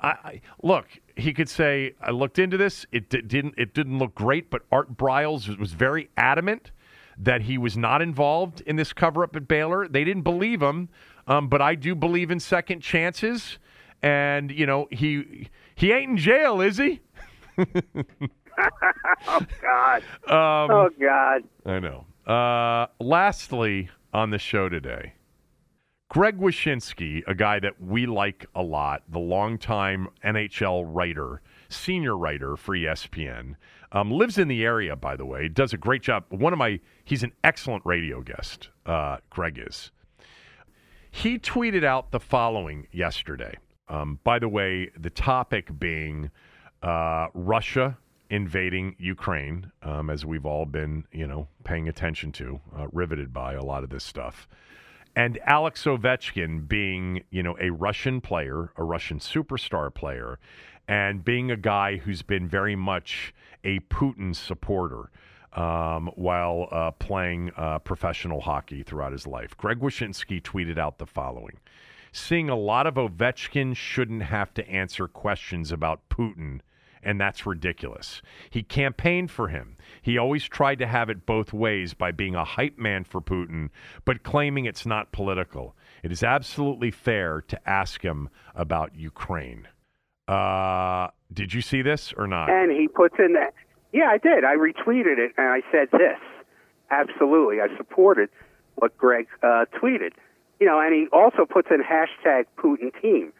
I, I look. He could say, "I looked into this. It di- didn't. It didn't look great." But Art Briles was very adamant that he was not involved in this cover-up at Baylor. They didn't believe him, um, but I do believe in second chances. And you know, he he ain't in jail, is he? Oh God. Um, oh God. I know. Uh, lastly, on the show today, Greg Wyshynski, a guy that we like a lot, the longtime NHL writer, senior writer for ESPN, um, lives in the area, by the way, does a great job. One of my, he's an excellent radio guest, uh, Greg is. He tweeted out the following yesterday. Um, by the way, the topic being uh, Russia invading Ukraine, um, as we've all been, you know, paying attention to, uh, riveted by a lot of this stuff. And Alex Ovechkin being, you know, a Russian player, a Russian superstar player, and being a guy who's been very much a Putin supporter um, while uh, playing uh, professional hockey throughout his life. Greg Wyshynski tweeted out the following Seeing a lot of Ovechkin shouldn't have to answer questions about Putin and that's ridiculous. He campaigned for him. He always tried to have it both ways by being a hype man for Putin, but claiming it's not political. It is absolutely fair to ask him about Ukraine. Uh, did you see this or not? And he puts in that. Yeah, I did. I retweeted it and I said this. absolutely. I supported what Greg uh, tweeted. You know, and he also puts in hashtag Putin team.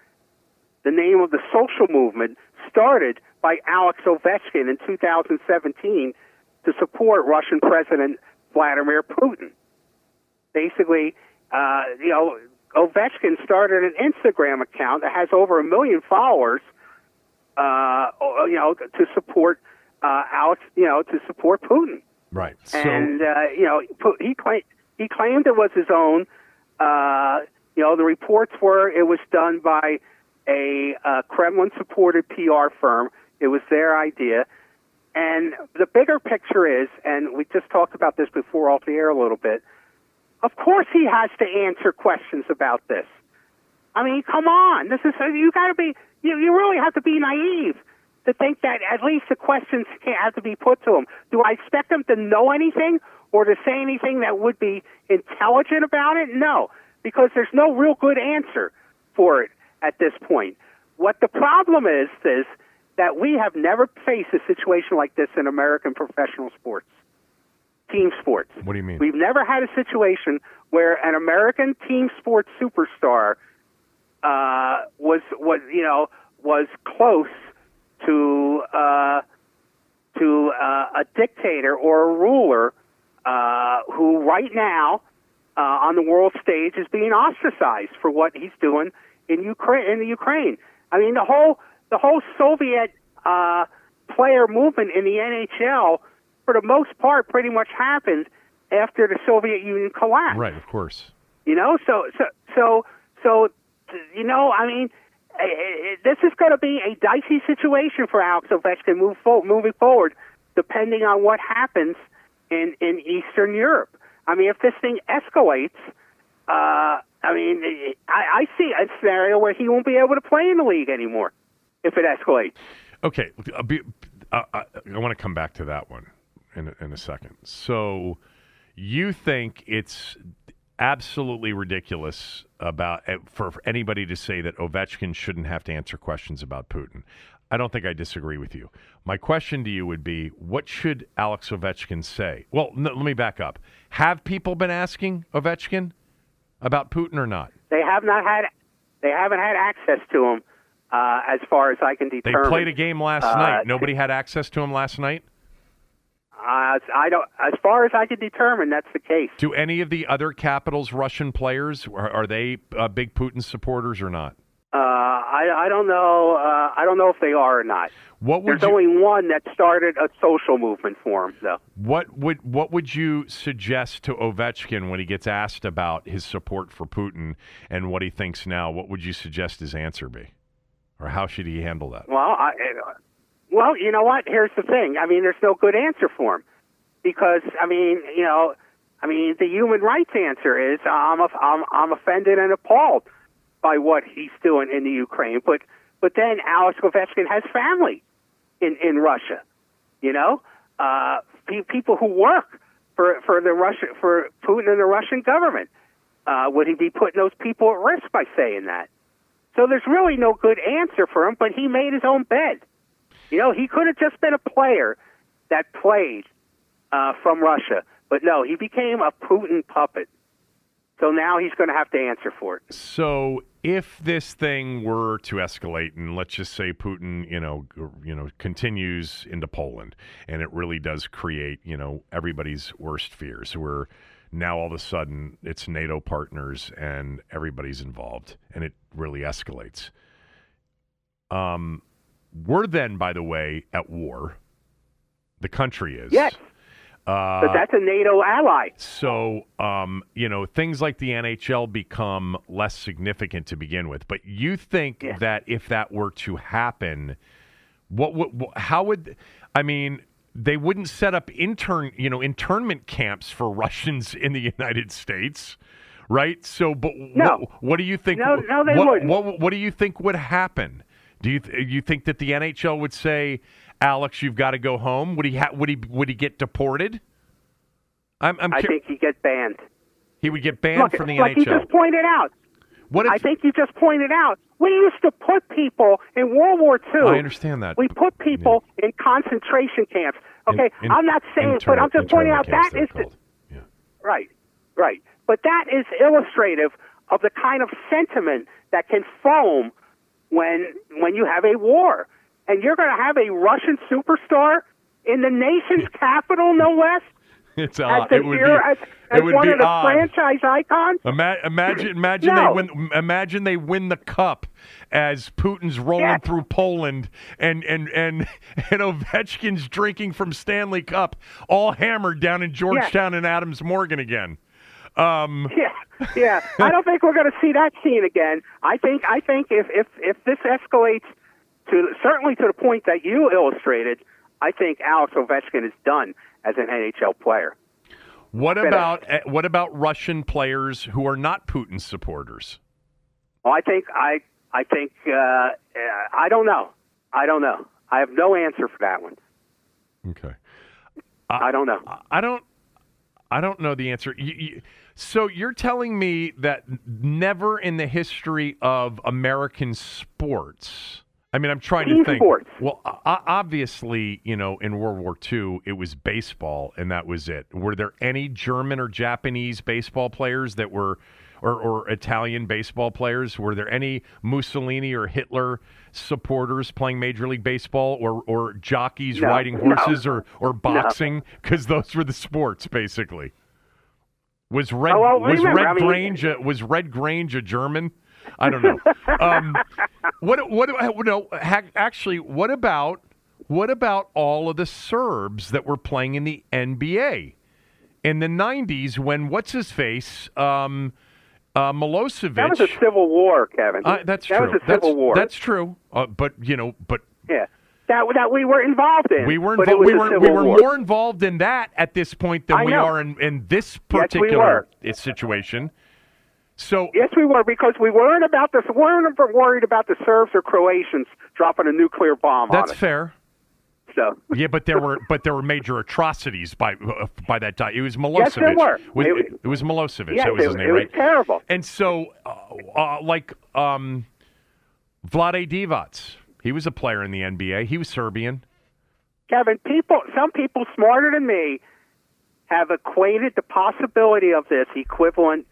The name of the social movement started by Alex Ovechkin in 2017 to support Russian President Vladimir Putin. Basically, uh, you know, Ovechkin started an Instagram account that has over a million followers. Uh, you know, to support uh, Alex, you know, to support Putin. Right. So, and uh, you know, he claimed he claimed it was his own. Uh, you know, the reports were it was done by a uh, Kremlin-supported PR firm. It was their idea. And the bigger picture is, and we just talked about this before off the air a little bit. Of course, he has to answer questions about this. I mean, come on. This is you got to be. You, you really have to be naive to think that at least the questions have to be put to them. Do I expect them to know anything or to say anything that would be intelligent about it? No, because there's no real good answer for it at this point. What the problem is is that we have never faced a situation like this in American professional sports, team sports. What do you mean? We've never had a situation where an American team sports superstar uh, was was you know was close to uh, to uh, a dictator or a ruler uh, who right now uh, on the world stage is being ostracized for what he's doing in Ukraine in the Ukraine. I mean the whole the whole Soviet uh, player movement in the NHL for the most part pretty much happened after the Soviet Union collapsed. Right, of course. You know, so so so so you know, I mean, this is going to be a dicey situation for Alex Ovechkin move moving forward, depending on what happens in in Eastern Europe. I mean, if this thing escalates, uh, I mean, I, I see a scenario where he won't be able to play in the league anymore if it escalates. Okay, be, uh, I, I want to come back to that one in in a second. So, you think it's absolutely ridiculous about eh, for anybody to say that Ovechkin shouldn't have to answer questions about Putin. I don't think I disagree with you. My question to you would be what should Alex Ovechkin say? Well, no, let me back up. Have people been asking Ovechkin about Putin or not? They have not had they haven't had access to him uh, as far as I can determine. They played a game last uh, night. Nobody had access to him last night? Uh, I don't. As far as I can determine, that's the case. Do any of the other Capitals Russian players are, are they uh, big Putin supporters or not? Uh, I, I don't know. Uh, I don't know if they are or not. What would There's you, only one that started a social movement for him, though. What would what would you suggest to Ovechkin when he gets asked about his support for Putin and what he thinks now? What would you suggest his answer be, or how should he handle that? Well, I, well, you know what? Here's the thing. I mean, there's no good answer for him because I mean, you know, I mean, the human rights answer is I'm I'm I'm offended and appalled by what he's doing in the Ukraine. But but then Alex Ovechkin has family in in Russia. You know, uh, people who work for for the Russia for Putin and the Russian government. Uh, would he be putting those people at risk by saying that? So there's really no good answer for him. But he made his own bed. You know, he could have just been a player that played uh, from Russia, but no, he became a Putin puppet. So now he's going to have to answer for it. So if this thing were to escalate, and let's just say Putin, you know, you know, continues into Poland, and it really does create, you know, everybody's worst fears, where now all of a sudden it's NATO partners and everybody's involved, and it really escalates. Um, we're then, by the way, at war. The country is. Yes. Uh, but that's a NATO ally. So, um, you know, things like the NHL become less significant to begin with. But you think yeah. that if that were to happen, what would, how would, I mean, they wouldn't set up intern, you know, internment camps for Russians in the United States, right? So, but no. what, what do you think? No, no, they what, wouldn't. What, what do you think would happen? Do you th- you think that the NHL would say, Alex, you've got to go home? Would he ha- would he would he get deported? I'm, I'm i think he get banned. He would get banned Look, from the like NHL. you just pointed out. What if, I think you just pointed out. We used to put people in World War II. I understand that. We put people yeah. in concentration camps. Okay, in, in, I'm not saying, but I'm just pointing out that is the, right. But that is illustrative of the kind of sentiment that can foam when when you have a war, and you're going to have a Russian superstar in the nation's capital, no less. It's As, odd. the It would be. as, it would one be of the odd. franchise icons. Ima- imagine, imagine No. they win. Imagine they win the cup as Putin's rolling Yeah. through Poland, and and and and Ovechkin's drinking from Stanley Cup, all hammered down in Georgetown and Adams Morgan again. Um, Yeah, yeah. I don't think we're going to see that scene again. I think I think if if if this escalates to certainly to the point that you illustrated, I think Alex Ovechkin is done as an NHL player. what about eh, what about Russian players who are not Putin supporters? Well, I think I I think uh, I don't know. I don't know. I have no answer for that one. Okay. I don't know. I don't. I don't know the answer. You, you, so you're telling me that never in the history of American sports. I mean, I'm trying Team to think. sports. Well, obviously, you know, in World War II, it was baseball, and that was it. Were there any German or Japanese baseball players that were, or, or Italian baseball players? Were there any Mussolini or Hitler supporters playing Major League Baseball, or or jockeys No, riding no. horses, or or boxing? Because those were the sports, basically. Was Red Oh, well, was remember, Red I mean- Grange a, was Red Grange a German? I don't know. um, what what no ha- actually what about what about all of the Serbs that were playing in the NBA in the 90s when what's his face um, uh, Milosevic That was a civil war, Kevin. uh, that's that true. was a that's, civil war. That's true. Uh, but you know, but yeah. That that we were involved in. we were involved. We were we were war. more involved in that at this point than I we know. are in in this Yes, we particular situation. So Yes, we were because we weren't about this. we weren't worried about the Serbs or Croatians dropping a nuclear bomb that's fair. So Yeah, but there were but there were major atrocities by uh, by that time. It was Milosevic. Yes, there were. Was- It- it, was Milosevic. yes, that was it, his name, it right? was terrible. And so, uh, uh, like um, Vlade Divac, he was a player in the NBA. He was Serbian. Kevin, people, some people smarter than me have equated the possibility of this equivalent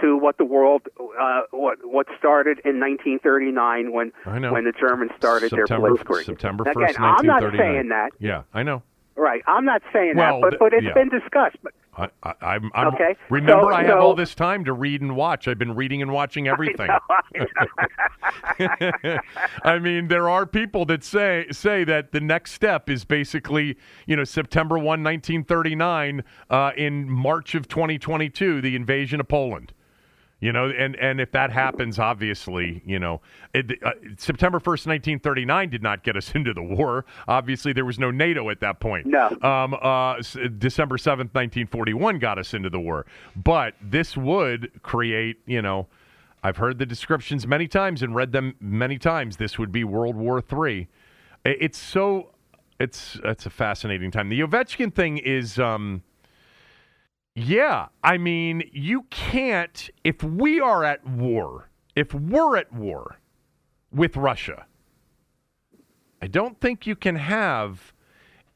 to what the world, uh, what what started in 1939 when when the Germans started September, their Blitzkrieg. September Again, 1st, I'm not 1939. saying that. Yeah, I know. Right, I'm not saying Well, that, but but it's yeah. been discussed. But I, I, I'm, I'm Okay, Remember, so- I have so- all this time to read and watch. I've been reading and watching everything. I mean, there are people that say say that the next step is basically, you know, September 1, 1939, uh, in March of 2022, the invasion of Poland. You know, and, and if that happens, obviously, you know, it, uh, September 1st, 1939 did not get us into the war. Obviously, there was no NATO at that point. No. Um, uh, s- December 7th, 1941 got us into the war. But this would create, you know, I've heard the descriptions many times and read them many times. This would be World War Three. It's so, it's, it's a fascinating time. The Ovechkin thing is, um, yeah, I mean, you can't, if we are at war, if we're at war with Russia, I don't think you can have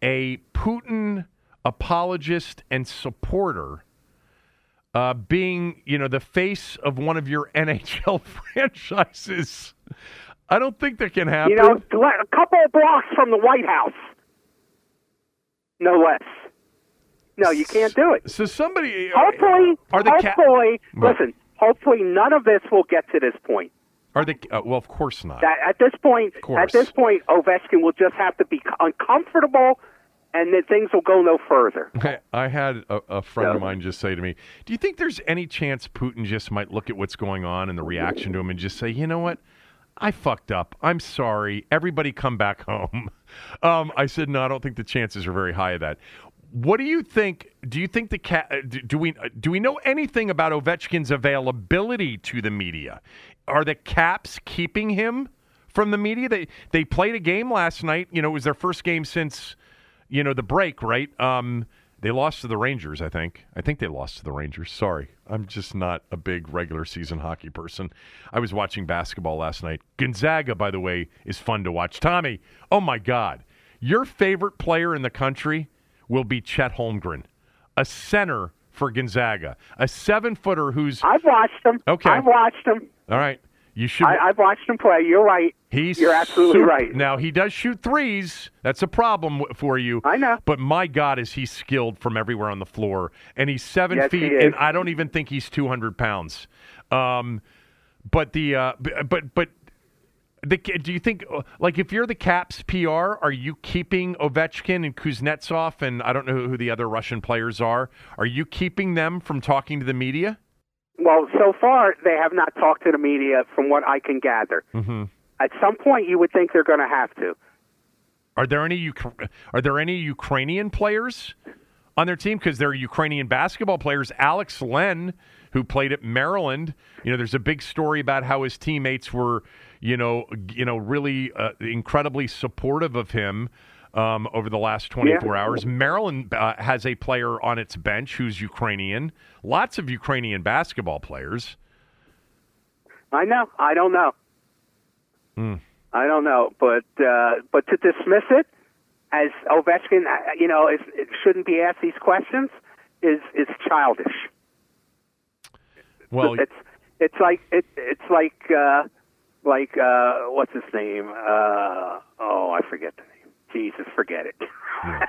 a Putin apologist and supporter uh, being, you know, the face of one of your NHL franchises. I don't think that can happen. you know, a couple of blocks from the White House, no less. No, you can't do it. so somebody Hopefully, are the ca- hopefully, Right. listen. Hopefully, none of this will get to this point. are the uh, well, of course not. That at this point, at this point, Ovechkin will just have to be uncomfortable, and then things will go no further. I, I had a, a friend of mine just say to me, "Do you think there's any chance Putin just might look at what's going on and the reaction to him and just say, you know what, I fucked up. I'm sorry. Everybody, come back home." Um, I said, "No, I don't think the chances are very high of that." What do you think? Do you think the cat? Do, do we do we know anything about Ovechkin's availability to the media? Are the Caps keeping him from the media? They they played a game last night. You know, it was their first game since you know the break, right? Um, they lost to the Rangers, I think. I think they lost to the Rangers. Sorry, I'm just not a big regular season hockey person. I was watching basketball last night. Gonzaga, by the way, is fun to watch. Tommy, oh my God, your favorite player in the country will be Chet Holmgren, a center for Gonzaga. A seven footer who's I've watched him. Okay. I've watched him. all right. You should. I, I've watched him play. You're right. He's You're absolutely super- right. Now he does shoot threes. That's a problem for you. I know. But my God, is he skilled from everywhere on the floor? And he's seven Yes, feet, he and I don't even think he's two hundred pounds. Um, but the uh, but but the do you think uh, like if you're the Caps PR, are you keeping Ovechkin and Kuznetsov and I don't know who the other Russian players are? Are you keeping them from talking to the media? Well, so far they have not talked to the media, from what I can gather. Mm-hmm. At some point, you would think they're going to have to. Are there any are there any Ukrainian players on their team? Because there are Ukrainian basketball players. Alex Len, who played at Maryland, you know, there's a big story about how his teammates were, you know, you know, really uh, incredibly supportive of him. Um, over the last 24 Yeah. hours, Maryland uh, has a player on its bench who's Ukrainian. Lots of Ukrainian basketball players. I know. I don't know. Hmm. I don't know, but uh, but to dismiss it as Ovechkin, uh, you know, is, it shouldn't be asked these questions is is childish. Well, it's it's like it, it's like uh, like uh, what's his name? Uh, oh, I forget the name. Jesus, forget it.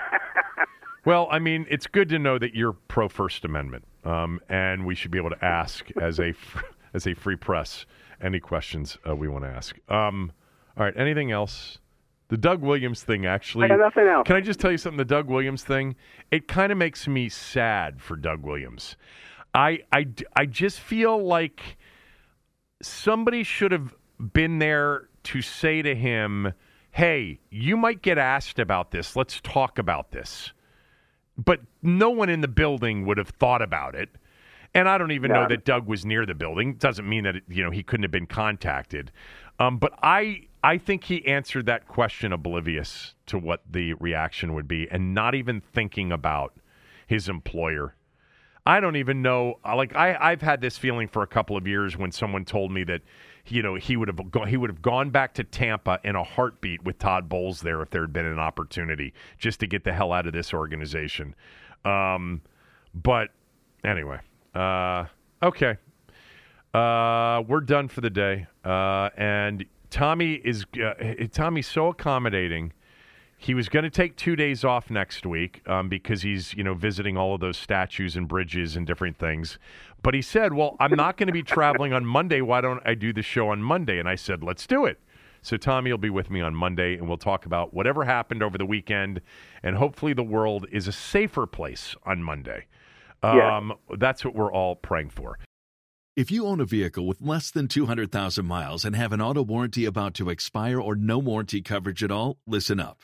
Well, I mean, it's good to know that you're pro First Amendment, um, and we should be able to ask as a as a free press any questions uh, we want to ask. Um, all right, anything else? The Doug Williams thing, actually. I nothing else. Can I just tell you something? The Doug Williams thing, it kind of makes me sad for Doug Williams. I, I, I just feel like somebody should have been there to say to him, hey, you might get asked about this. Let's talk about this. But no one in the building would have thought about it. And I don't even know that Doug was near the building. Doesn't mean that you know he couldn't have been contacted. Um, but I I think he answered that question oblivious to what the reaction would be, and not even thinking about his employer. I don't even know. Like I, I've had this feeling for a couple of years when someone told me that, you know, he would have go, he would have gone back to Tampa in a heartbeat with Todd Bowles there if there had been an opportunity just to get the hell out of this organization. Um, but anyway, uh, okay, uh, we're done for the day. Uh, and Tommy is uh, Tommy's so accommodating. He was going to take two days off next week um, because he's, you know, visiting all of those statues and bridges and different things. But he said, "Well, I'm not going to be traveling on Monday. Why don't I do the show on Monday?" And I said, "Let's do it." So Tommy will be with me on Monday, and we'll talk about whatever happened over the weekend, and hopefully the world is a safer place on Monday. Yeah. Um, That's what we're all praying for. If you own a vehicle with less than 200,000 miles and have an auto warranty about to expire or no warranty coverage at all, listen up.